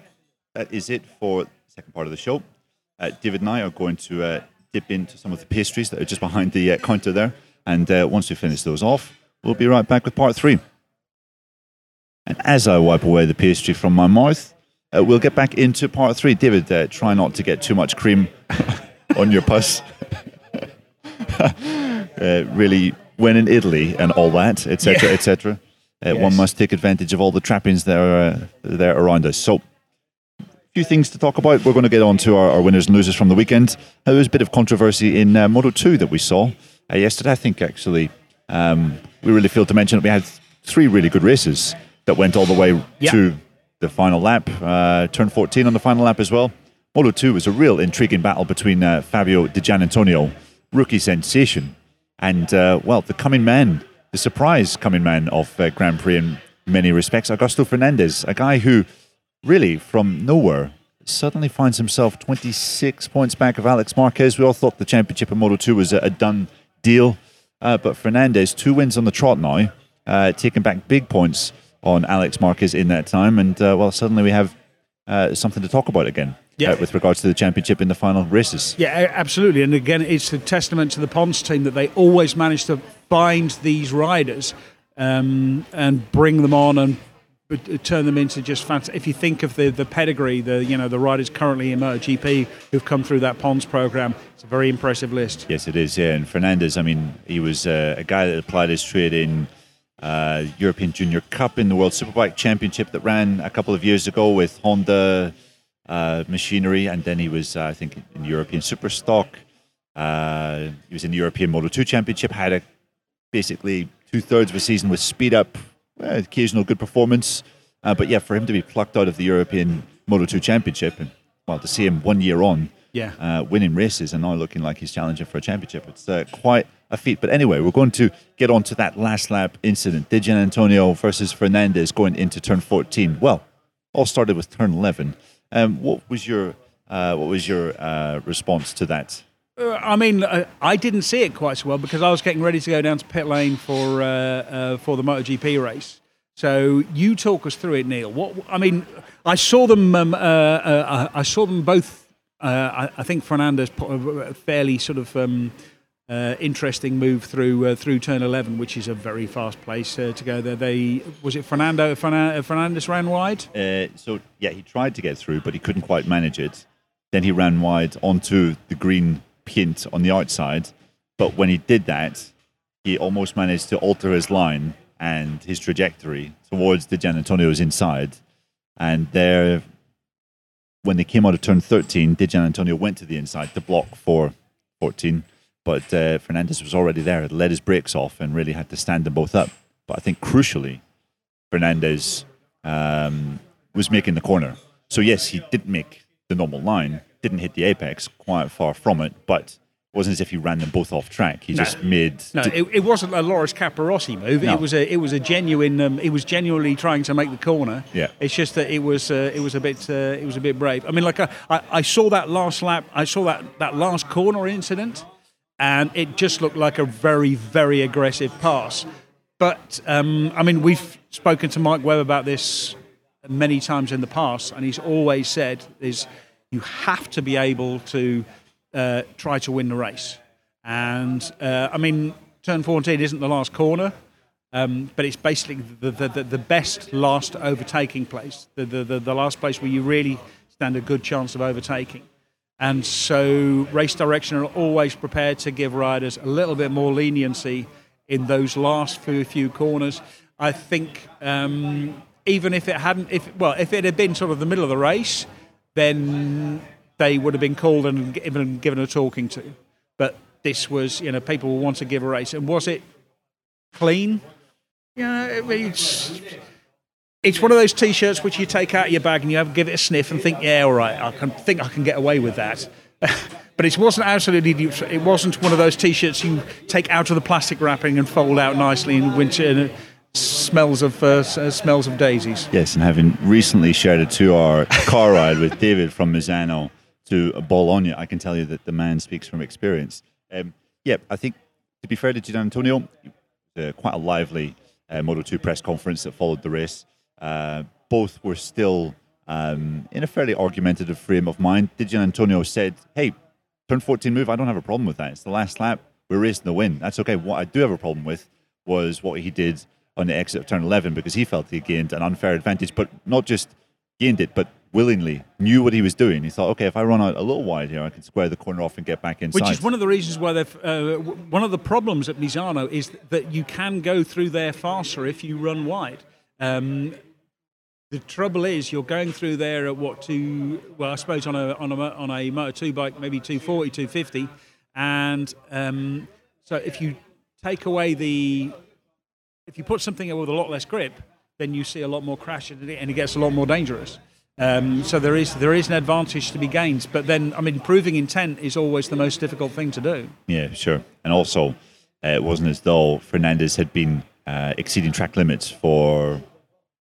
that is it for the second part of the show. Uh, David and I are going to uh, dip into some of the pastries that are just behind the uh, counter there, and uh, once we finish those off, we'll be right back with part three. And as I wipe away the pastry from my mouth, uh, we'll get back into part three. David, uh, try not to get too much cream on your pus. uh, really, when in Italy and all that, etc.,
Yeah.
etc., uh,
Yes.
one must take advantage of all the trappings that are uh, there around us. So, a few things to talk about. We're going to get on to our, our winners and losers from the weekend. Uh, there was a bit of controversy in uh, Moto 2 that we saw uh, yesterday. I think actually um, we really failed to mention that we had three really good races that went all the way
Yeah.
to the final lap, uh, turn 14 on the final lap as well. Moto 2 was a real intriguing battle between uh, Fabio Di Giannantonio, rookie sensation, and, uh, well, the coming man, the surprise coming man of uh, Grand Prix in many respects, Augusto Fernandez, a guy who really from nowhere suddenly finds himself 26 points back of Alex Marquez. We all thought the championship in Moto 2 was a, a done deal, uh, but Fernandez, two wins on the trot now, uh, taking back big points on Alex Marquez in that time, and uh, well, suddenly we have uh, something to talk about again
Yeah.
uh, with regards to the championship in the final races.
Yeah, absolutely. And again, it's a testament to the Pons team that they always manage to find these riders um, and bring them on and turn them into just fantastic. If you think of the, the pedigree, the you know the riders currently in MotoGP who've come through that Pons program, it's a very impressive list.
Yes, it is. Yeah, and Fernandez. I mean, he was uh, a guy that applied his trade in uh, European Junior Cup in the World Superbike Championship that ran a couple of years ago with Honda uh, machinery, and then he was, uh, I think, in European Superstock. Uh, he was in the European Moto 2 Championship. Had a basically two thirds of a season with speed up, uh, occasional good performance. Uh, but yeah, for him to be plucked out of the European Moto 2 Championship, and well, to see him one year on,
Yeah.
uh, winning races and now looking like he's challenging for a championship. It's uh, quite a feat. But anyway, we're going to get on to that last lap incident. Di Giannantonio versus Fernandez going into turn 14. Well, all started with turn 11. Um, what was your uh, what was your uh, response to that?
Uh, I mean, uh, I didn't see it quite so well because I was getting ready to go down to pit lane for uh, for the MotoGP race. So you talk us through it, Neil. What I mean, I saw them. Um, I saw them both. I, I think Fernandez fairly sort of um, uh, interesting move through uh, through turn eleven, which is a very fast place uh, to go there. They was it Fernando Fernandez ran wide.
Uh, so yeah, he tried to get through, but he couldn't quite manage it. Then he ran wide onto the green pint on the outside. But when he did that, he almost managed to alter his line and his trajectory towards Di Giannantonio's inside. And there, when they came out of turn 13, Di Giannantonio went to the inside to block for 14. But uh, Fernandez was already there, had let his brakes off, and really had to stand them both up. But I think crucially, Fernandez um, was making the corner. So yes, he didn't make the normal line, didn't hit the apex, quite far from it, but it wasn't as if he ran them both off track. He just made
No, it, it wasn't a Loris Capirossi move.
No.
It was a it was a genuine. Um, it was genuinely trying to make the corner.
Yeah.
It's just that it was uh, it was a bit uh, it was a bit brave. I mean, like I, I, I saw that last lap. I saw that that last corner incident, and it just looked like a very very aggressive pass. But um, I mean, we've spoken to Mike Webb about this many times in the past, and he's always said is you have to be able to uh, try to win the race. And uh, I mean, turn 14 isn't the last corner, um, but it's basically the, the, the, best last overtaking place, the, the, the last place where you really stand a good chance of overtaking. And so, race direction are always prepared to give riders a little bit more leniency in those last few, few corners. I think um, even if it hadn't, if well, if it had been sort of the middle of the race, then they would have been called and given given a talking to. But this was, you know, people want to give a race, and was it clean? Yeah, I mean, it's it's one of those T-shirts which you take out of your bag and you have give it a sniff and think, yeah, all right, I can think I can get away with that. but it wasn't absolutely. It wasn't one of those T-shirts you take out of the plastic wrapping and fold out nicely in winter. And it smells of uh, uh, smells of daisies.
Yes, and having recently shared a two-hour car ride with David from Misano to Bologna, I can tell you that the man speaks from experience. Um, yeah, I think to be fair to Giannantonio, uh, quite a lively uh, Moto 2 press conference that followed the race. Uh, both were still um, in a fairly argumentative frame of mind. Giannantonio said, "Hey, turn 14 move. I don't have a problem with that. It's the last lap. We're racing the win. That's okay. What I do have a problem with was what he did on the exit of turn 11 because he felt he gained an unfair advantage, but not just gained it, but willingly knew what he was doing. He thought, okay, if I run out a little wide here, I can square the corner off and get back inside.
Which is one of the reasons why they've. Uh, one of the problems at Misano is that you can go through there faster if you run wide. Um, The trouble is, you're going through there at what two? Well, I suppose on a on a on a two bike, maybe 240, 250, and um, so if you take away the, if you put something with a lot less grip, then you see a lot more crash and it gets a lot more dangerous. Um, so there is there is an advantage to be gained, but then I mean, proving intent is always the most difficult thing to do.
Yeah, sure. And also, uh, it wasn't as though Fernandez had been uh, exceeding track limits for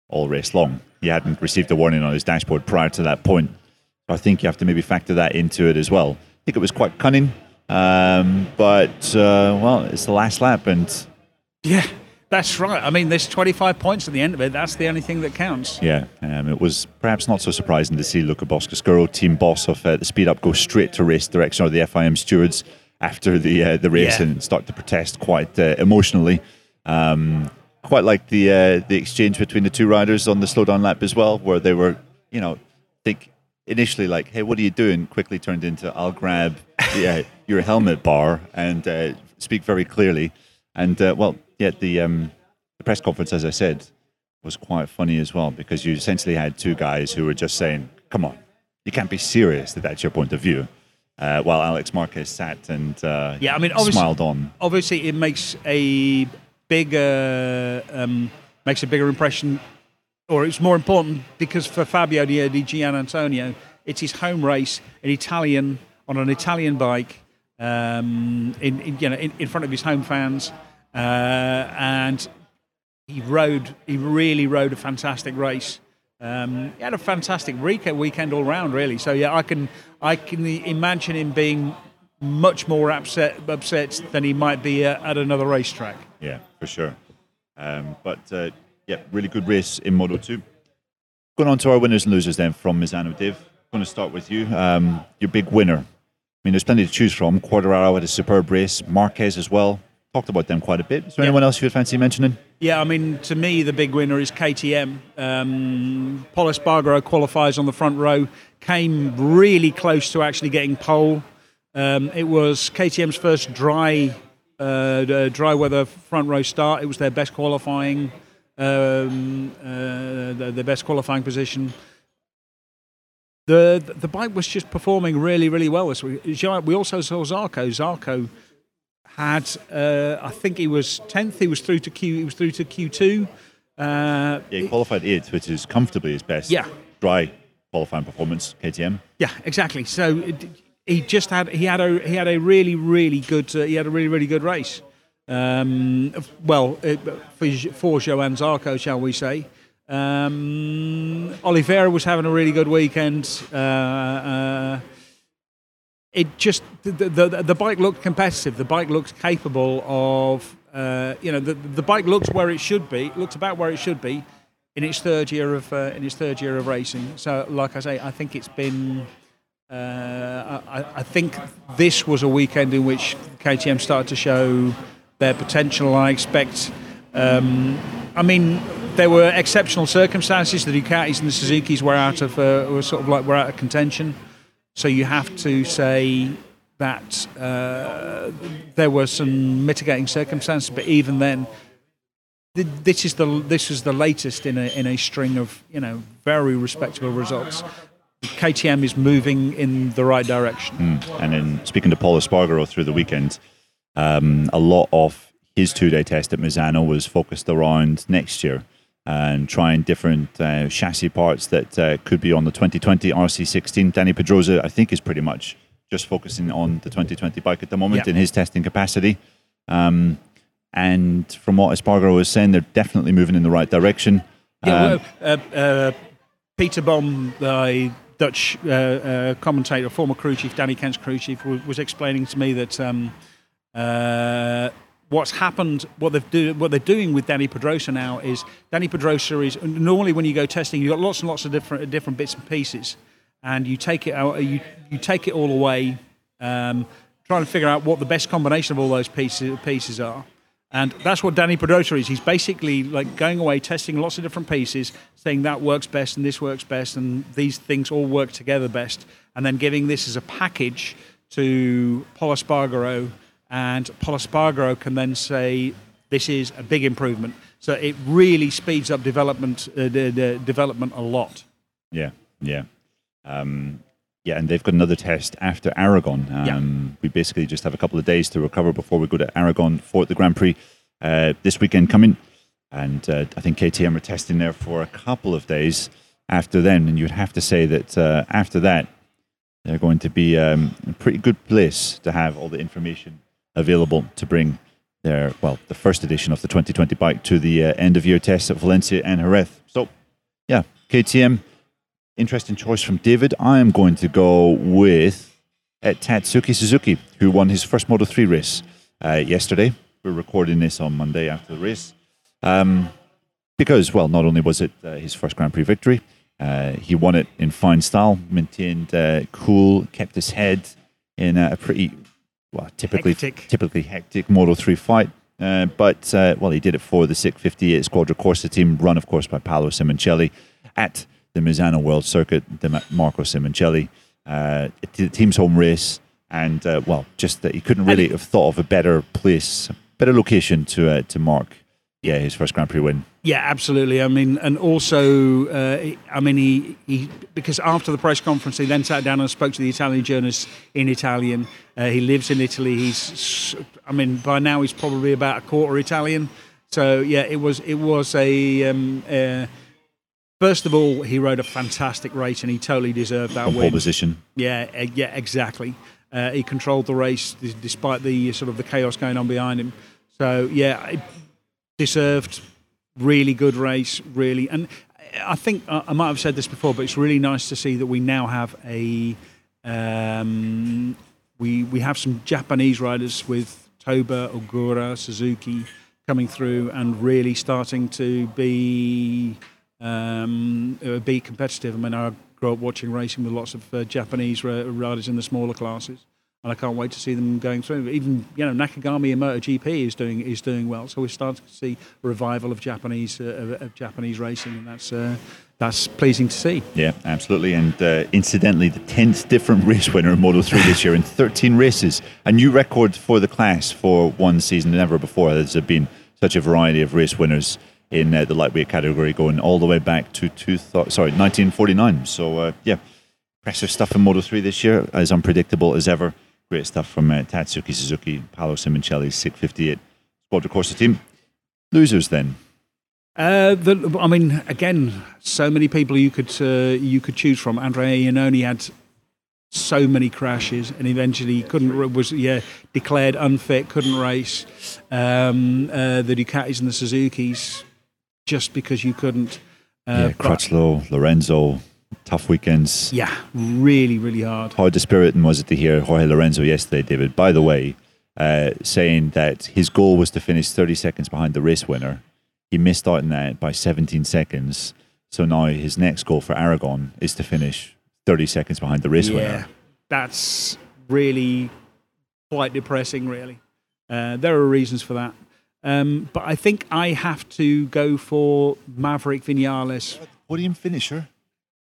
all race long. He hadn't received a warning on his dashboard prior to that point. So I think you have to maybe factor that into it as well. I think it was quite cunning, um, but uh, well, it's the last lap, and
yeah, that's right. I mean, there's 25 points at the end of it. That's the only thing that counts.
Yeah, um, it was perhaps not so surprising to see Luca Boscoscuro, team boss of uh, the Speed Up, go straight to race direction or the FIM stewards after the uh, the race
Yeah.
and start to protest quite uh, emotionally. Um, quite like the uh, the exchange between the two riders on the slowdown lap as well, where they were, you know, think initially like, "Hey, what are you doing?" Quickly turned into, "I'll grab yeah, your helmet bar and uh, speak very clearly." And uh, well, yeah, the um, the press conference, as I said, was quite funny as well because you essentially had two guys who were just saying, "Come on, you can't be serious that that's your point of view," uh, while Alex Marquez sat and uh,
Yeah, I mean,
smiled on.
Obviously, it makes a bigger um, makes a bigger impression, or it's more important because for Fabio Di, Di Giannantonio, it's his home race, an Italian on an Italian bike, um, in, in you know in, in front of his home fans, uh, and he rode. He really rode a fantastic race. Um, he had a fantastic weekend, weekend all round, really. So yeah, I can I can imagine him being much more upset upset than he might be at, at another racetrack.
Yeah, for sure. Um, but uh, yeah, really good race in Moto 2. Going on to our winners and losers then from Misano Div. Going to start with you. Um, your big winner. I mean, there's plenty to choose from. Quartararo had a superb race. Marquez as well. Talked about them quite a bit. Is there
Yeah.
anyone else you'd fancy mentioning?
Yeah, I mean, to me, the big winner is KTM. Um, Pol Espargaro qualifies on the front row, came really close to actually getting pole. Um, it was KTM's first dry, uh, dry weather front row start. It was their best qualifying, um, uh, the, their best qualifying position. The the bike was just performing really, really well this week. We also saw Zarco. Zarco had uh, I think he was tenth. He was through to Q. He was through to Q two. Uh,
Yeah, he qualified eighth, which is comfortably his best
Yeah.
dry qualifying performance, KTM.
yeah, exactly. So it, he just had he had a he had a really really good uh, he had a really really good race. Um, well, uh, for for Johann Zarco, shall we say? Um, Oliveira was having a really good weekend. Uh, uh, it just the, the the bike looked competitive. The bike looks capable of uh, you know the the bike looks where it should be. Looks about where it should be in its third year of uh, in its third year of racing. So, like I say, I think it's been. Uh, I, I think this was a weekend in which KTM started to show their potential. I expect. Um, I mean, there were exceptional circumstances. The Ducatis and the Suzuki's were out of uh, were sort of like were out of contention. So you have to say that uh, there were some mitigating circumstances, but even then, th- this is the this is the latest in a in a string of you know very respectable results. KTM is moving in the right direction.
And in speaking to Pol Espargaro through the weekend, um, a lot of his two-day test at Misano was focused around next year and trying different uh, chassis parts that uh, could be on the 2020 RC16. Dani Pedrosa, I think, is pretty much just focusing on the 2020 bike at the moment
Yeah.
in his testing capacity. Um, and from what Espargaro was saying, they're definitely moving in the right direction.
Yeah,
Um,
well, uh, uh, Peter Bom, the Dutch uh, uh, commentator, former crew chief, Danny Kent's crew chief, was, explaining to me that um, uh, what's happened, what they've do, what they're doing with Dani Pedrosa now is Dani Pedrosa is normally when you go testing, you've got lots and lots of different different bits and pieces, and you take it out, you you take it all away, um, trying to figure out what the best combination of all those pieces pieces are. And that's what Dani Pedrosa is. He's basically like going away, testing lots of different pieces, saying that works best and this works best, and these things all work together best, and then giving this as a package to Pol Espargaro, and Pol Espargaro can then say this is a big improvement. So it really speeds up development uh, the, development a lot.
Yeah, yeah. Um, yeah, and they've got another test after Aragon. Um, We basically just have a couple of days to recover before we go to Aragon for the Grand Prix uh, this weekend coming. And uh, I think KTM are testing there for a couple of days after then. And you'd have to say that uh, after that, they're going to be um, a pretty good place to have all the information available to bring their, well, the first edition of the 2020 bike to the uh, end of year tests at Valencia and Jerez. So, yeah, KTM interesting choice from David. I am going to go with uh, Tatsuki Suzuki, who won his first Moto 3 race uh, yesterday. We're recording this on Monday after the race. Um, because, well, not only was it uh, his first Grand Prix victory, uh, he won it in fine style, maintained uh, cool, kept his head in a pretty, well, typically
Hectic.
typically hectic Moto 3 fight. Uh, but, uh, well, he did it for the SIC 58 Squadra Corsa team, run, of course, by Paolo Simoncelli at the Misano World Circuit, the Marco Simoncelli. Uh, the team's home race, and uh, well, just that he couldn't really have thought of a better place, better location to uh, to mark, yeah, his first Grand Prix win.
Yeah, absolutely. I mean, and also, uh, I mean, he, he because after the press conference, he then sat down and spoke to the Italian journalists in Italian. Uh, he lives in Italy. He's, I mean, by now he's probably about a quarter Italian. So yeah, it was it was a. Um, uh, first of all, he rode a fantastic race, and he totally deserved that
From pole
win.
position.
Yeah, uh, yeah, exactly. Uh, he controlled the race despite the sort of the chaos going on behind him. So yeah, deserved. Really good race, really, and I think I I might have said this before, but it's really nice to see that we now have a um, we we have some Japanese riders with Toba, Ogura, Suzuki coming through and really starting to be um, be competitive. I mean, I grew up watching racing with lots of uh, Japanese ri- riders in the smaller classes, and I can't wait to see them going through. Even you know Nakagami in MotoGP is doing is doing well, so we're starting to see a revival of Japanese uh, of Japanese racing, and that's uh, that's pleasing to see.
Yeah, absolutely. And uh, incidentally, the 10th different race winner in Moto 3 this year in 13 races. A new record for the class for one season. Never before has there been such a variety of race winners in uh, the lightweight category going all the way back to two thou- sorry 1949. So, uh, yeah, impressive stuff in Moto 3 this year, as unpredictable as ever. Great stuff from uh, Tatsuki Suzuki, Paolo Simoncelli's SIC 58 Squadra Corsa team. Losers then.
Uh, the, I mean, again, so many people you could uh, you could choose from. Andrea Iannone had so many crashes, and eventually couldn't was yeah declared unfit, couldn't race. Um, uh, the Ducatis and the Suzuki's just because you couldn't. Uh,
yeah, Crutchlow, Lorenzo, tough weekends.
yeah, really, really hard.
How dispiriting was it to hear Jorge Lorenzo yesterday, David? By the way, uh, saying that his goal was to finish 30 seconds behind the race winner. He missed out on that by 17 seconds. So now his next goal for Aragon is to finish 30 seconds behind the race
yeah,
winner.
that's really quite depressing. Really, uh, there are reasons for that. Um, but I think I have to go for Maverick Vinales
Podium finisher.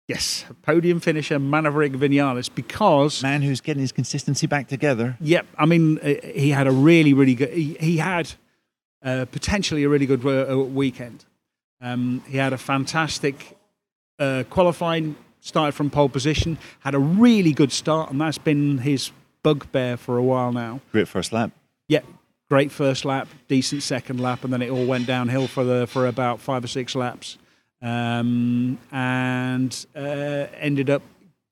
Yes, podium finisher Maverick Vinales because
Man who's getting his consistency back together.
yep, I mean uh, he had a really really good he, he had uh, potentially a really good uh, weekend. Um, he had a fantastic uh, qualifying, started from pole position, had a really good start, and that's been his bugbear for a while now.
Great first lap.
Great first lap, decent second lap, and then it all went downhill for the for about five or six laps, um, and uh, ended up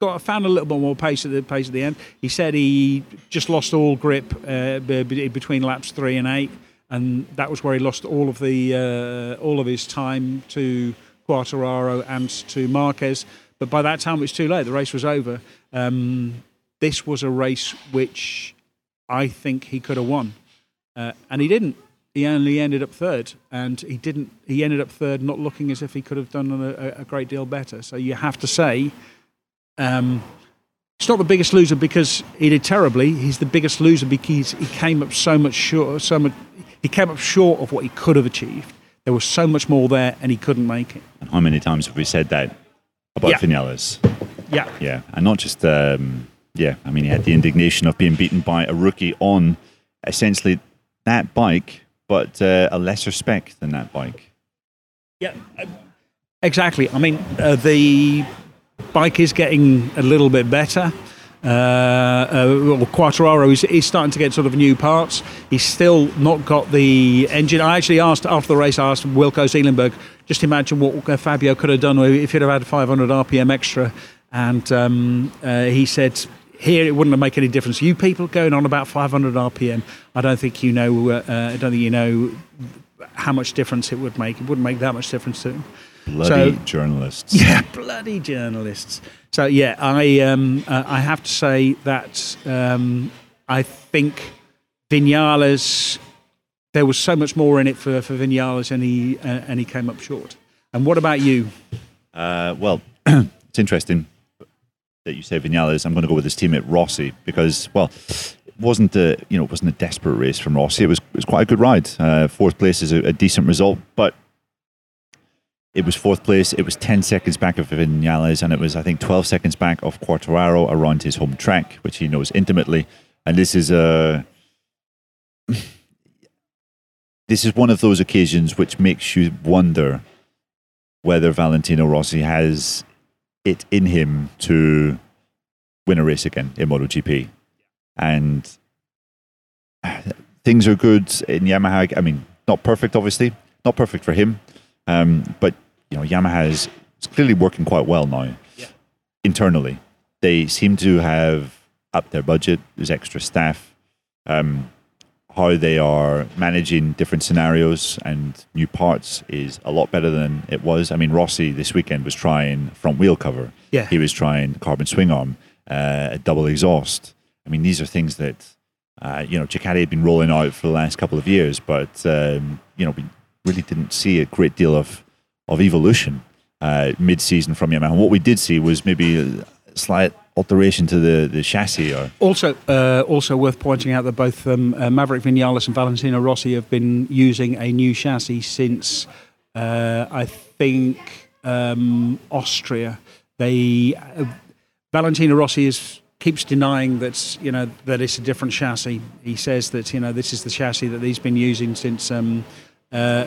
got found a little bit more pace at the pace at the end. He said he just lost all grip uh, be- be- between laps three and eight, and that was where he lost all of the uh, all of his time to Quartararo and to Marquez. But by that time, it was too late. The race was over. Um, this was a race which I think he could have won, uh, and he didn't. He only ended up third, and he didn't. He ended up third, not looking as if he could have done a, a great deal better. So you have to say, um, he's not the biggest loser because he did terribly. He's the biggest loser because he came up so much short. So much, he came up short of what he could have achieved. There was so much more there, and he couldn't make it.
And how many times have we said that about
Yeah.
Vinales?
Yeah,
Yeah, and not just um, yeah. I mean, he had the indignation of being beaten by a rookie on essentially that bike but uh, a lesser spec than that bike.
Yeah, exactly. I mean, uh, the bike is getting a little bit better. Uh, uh, Quartararo is, is starting to get sort of new parts. He's still not got the engine. I actually asked after the race, I asked Wilco Zeelenberg, just imagine what Fabio could have done if he'd have had 500 RPM extra. And um, uh, he said, here it wouldn't make any difference. You people going on about 500 RPM, I don't think you know. Uh, I don't think you know how much difference it would make. It wouldn't make that much difference to.
Bloody so, journalists.
Yeah, bloody journalists. So yeah, I um, uh, I have to say that um, I think Vinales. There was so much more in it for for Vinales, and he uh, and he came up short. And what about you?
Uh, well, it's interesting that you say Vinales. I'm going to go with his teammate Rossi because, well, it wasn't a you know it wasn't a desperate race from Rossi. It was it was quite a good ride. Uh, fourth place is a, a decent result, but it was fourth place. It was 10 seconds back of Vinales, and it was, I think, 12 seconds back of Quartararo around his home track, which he knows intimately. And this is a. this is one of those occasions which makes you wonder whether Valentino Rossi has it in him to win a race again in MotoGP. And things are good in Yamaha. I mean, not perfect, obviously, not perfect for him. Um, but you know, Yamaha is clearly working quite well now yeah. internally. They seem to have upped their budget. There's extra staff. Um, how they are managing different scenarios and new parts is a lot better than it was. I mean, Rossi this weekend was trying front wheel cover.
Yeah.
He was trying carbon swing arm, uh, a double exhaust. I mean, these are things that uh, you know Ducati had been rolling out for the last couple of years, but um, you know we really didn't see a great deal of of evolution uh, mid-season from Yamaha. what we did see was maybe a slight alteration to the, the chassis. Or
also, uh, also worth pointing out that both um, uh, Maverick Vinales and Valentino Rossi have been using a new chassis since uh, I think um, Austria. They uh, Valentino Rossi is keeps denying that you know that it's a different chassis. He says that you know this is the chassis that he's been using since. Um, uh,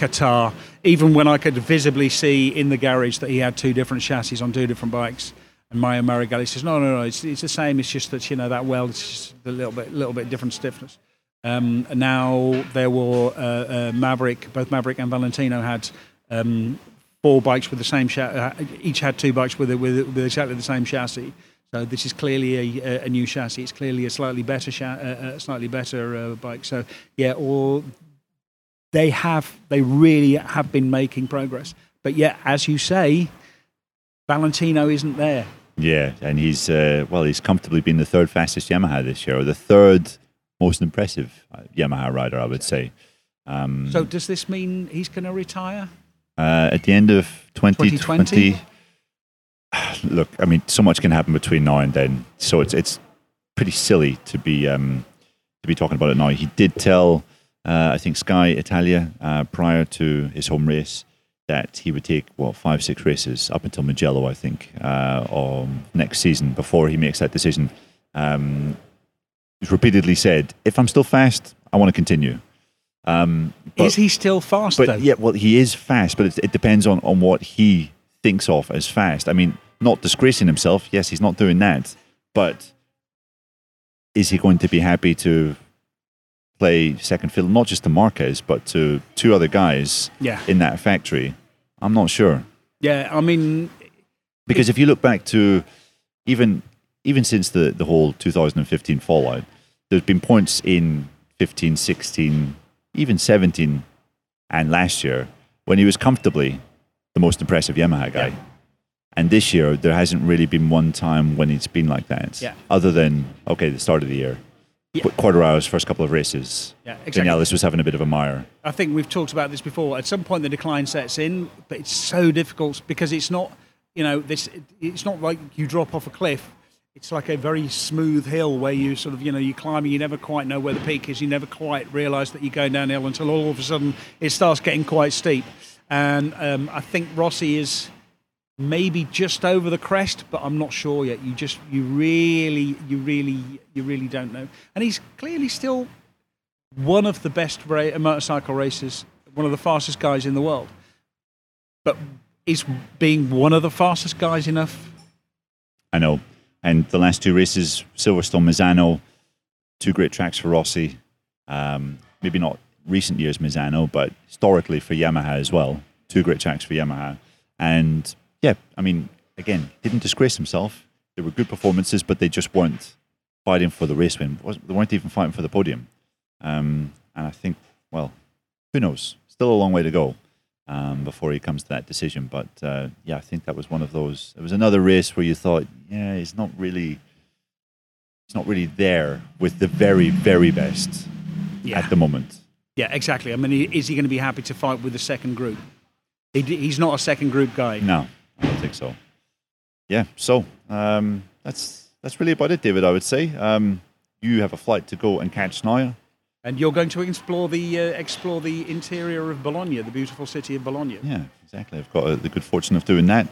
Qatar, even when I could visibly see in the garage that he had two different chassis on two different bikes. And Mario Meregalli says, no, no, no, it's, it's the same. It's just that, you know, that weld is a little bit, little bit different stiffness. Um, now there were uh, uh, Maverick, both Maverick and Valentino had um, four bikes with the same chassis. Uh, each had two bikes with, with, with exactly the same chassis. So this is clearly a, a new chassis. It's clearly a slightly better, cha- uh, slightly better uh, bike. So yeah, or they have, they really have been making progress. But yet, as you say, Valentino isn't there.
Yeah, and he's uh, well, he's comfortably been the third fastest Yamaha this year, or the third most impressive uh, Yamaha rider, I would say.
Um, so, does this mean he's going to retire
uh, at the end of 2020? 2020? Look, I mean, so much can happen between now and then, so it's it's pretty silly to be um, to be talking about it now. He did tell, uh, I think Sky Italia uh, prior to his home race that he would take what five six races up until Mugello, I think, uh, next season before he makes that decision. Um, he's repeatedly said, "If I'm still fast, I want to continue."
Um, but, is he still fast?
But
though?
yeah, well, he is fast, but it, it depends on on what he thinks of as fast. I mean, not disgracing himself. Yes, he's not doing that, but is he going to be happy to play second fiddle, not just to Marquez, but to two other guys
yeah.
in that factory? I'm not sure.
Yeah, I mean,
because if you look back to even even since the, the whole 2015 fallout, there's been points in 15, 16, even 17, and last year when he was comfortably the most impressive Yamaha guy. Yeah. And this year, there hasn't really been one time when it's been like that.
Yeah.
Other than, okay, the start of the year. Yeah. Quartararo's first couple of races.
Yeah, exactly.
Vinales was having a bit of a mire.
I think we've talked about this before. At some point, the decline sets in, but it's so difficult because it's not, you know, this. It's not like you drop off a cliff. It's like a very smooth hill where you sort of, you know, you're climbing. You never quite know where the peak is. You never quite realise that you're going downhill until all of a sudden it starts getting quite steep. And um, I think Rossi is maybe just over the crest, but I'm not sure yet. You just, you really, you really, you really don't know. And he's clearly still one of the best ra- motorcycle racers, one of the fastest guys in the world. But is being one of the fastest guys enough?
I know. And the last two races, Silverstone, Misano, two great tracks for Rossi. Um, maybe not recent years Misano, but historically for Yamaha as well. Two great tracks for Yamaha. And yeah, I mean, again, didn't disgrace himself. There were good performances, but they just weren't fighting for the race win. They weren't even fighting for the podium. Um, and I think, well, who knows? Still a long way to go um, before he comes to that decision. But uh, yeah, I think that was one of those. It was another race where you thought, yeah, he's not really, he's not really there with the very, very best
Yeah.
at the moment.
Yeah, exactly. I mean, is he going to be happy to fight with the second group? He, he's not a second group guy.
No, think so. Yeah, so um, that's that's really about it, David. I would say um, you have a flight to go and catch now.
And you're going to explore the uh, explore the interior of Bologna, the beautiful city of Bologna.
Yeah, exactly. I've got uh, the good fortune of doing that,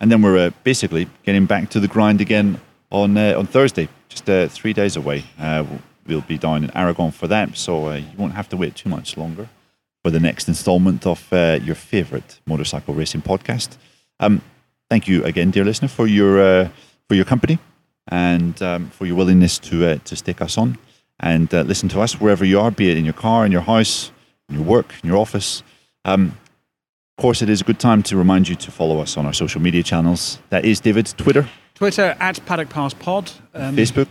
and then we're uh, basically getting back to the grind again on uh, on Thursday, just uh, three days away. Uh, we'll be down in Aragon for that, so uh, you won't have to wait too much longer for the next instalment of uh, your favorite motorcycle racing podcast. Um, thank you again, dear listener, for your uh, for your company and um, for your willingness to uh, to stick us on and uh, listen to us wherever you are, be it in your car, in your house, in your work, in your office. Um, of course, it is a good time to remind you to follow us on our social media channels. That is David's Twitter,
Twitter at Paddock Pass Pod, um,
Facebook.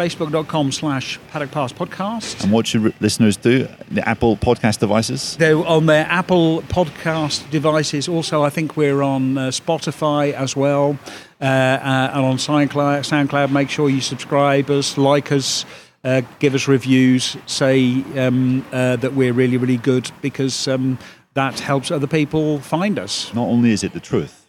Facebook.com slash Paddock Pass Podcast.
And what should listeners do? The Apple podcast devices.
They're on their Apple podcast devices. Also, I think we're on uh, Spotify as well, uh, uh, and on SoundCloud. SoundCloud. Make sure you subscribe us, like us, uh, give us reviews, say um, uh, that we're really, really good because um, that helps other people find us.
Not only is it the truth,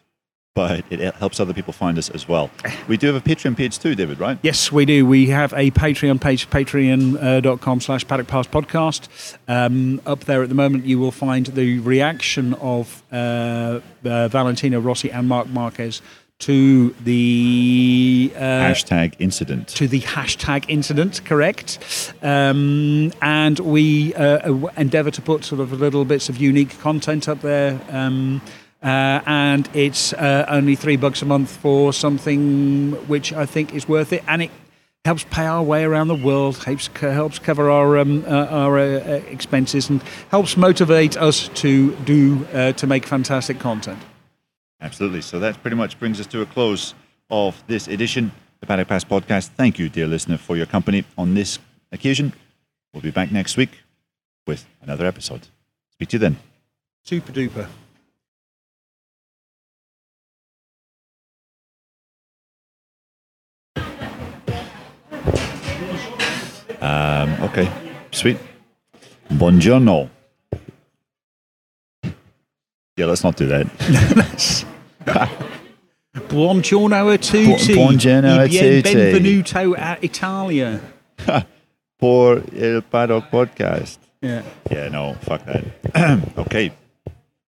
but it helps other people find us as well. We do have a Patreon page too, David, right?
Yes, we do. We have a Patreon page, patreon.com slash paddock pass podcast. Um, up there at the moment, you will find the reaction of uh, uh, Valentino Rossi and Marc Marquez to the uh,
Hashtag incident.
to the hashtag incident, correct? Um, and we uh, endeavour to put sort of little bits of unique content up there. Um, uh, and it's uh, only three bucks a month for something which I think is worth it, and it helps pay our way around the world, helps helps cover our um, uh, our uh, uh, expenses, and helps motivate us to do uh, to make fantastic content.
Absolutely. So that pretty much brings us to a close of this edition of the Paddock Pass podcast. Thank you, dear listener, for your company on this occasion. We'll be back next week with another episode. Speak to you then.
Super duper.
Um, okay, sweet. Buongiorno. Yeah, let's not do that.
Buongiorno a tutti.
buongiorno a tutti.
Benvenuto a Italia.
For Il Paddock Podcast.
Yeah.
Yeah, no, fuck that. okay,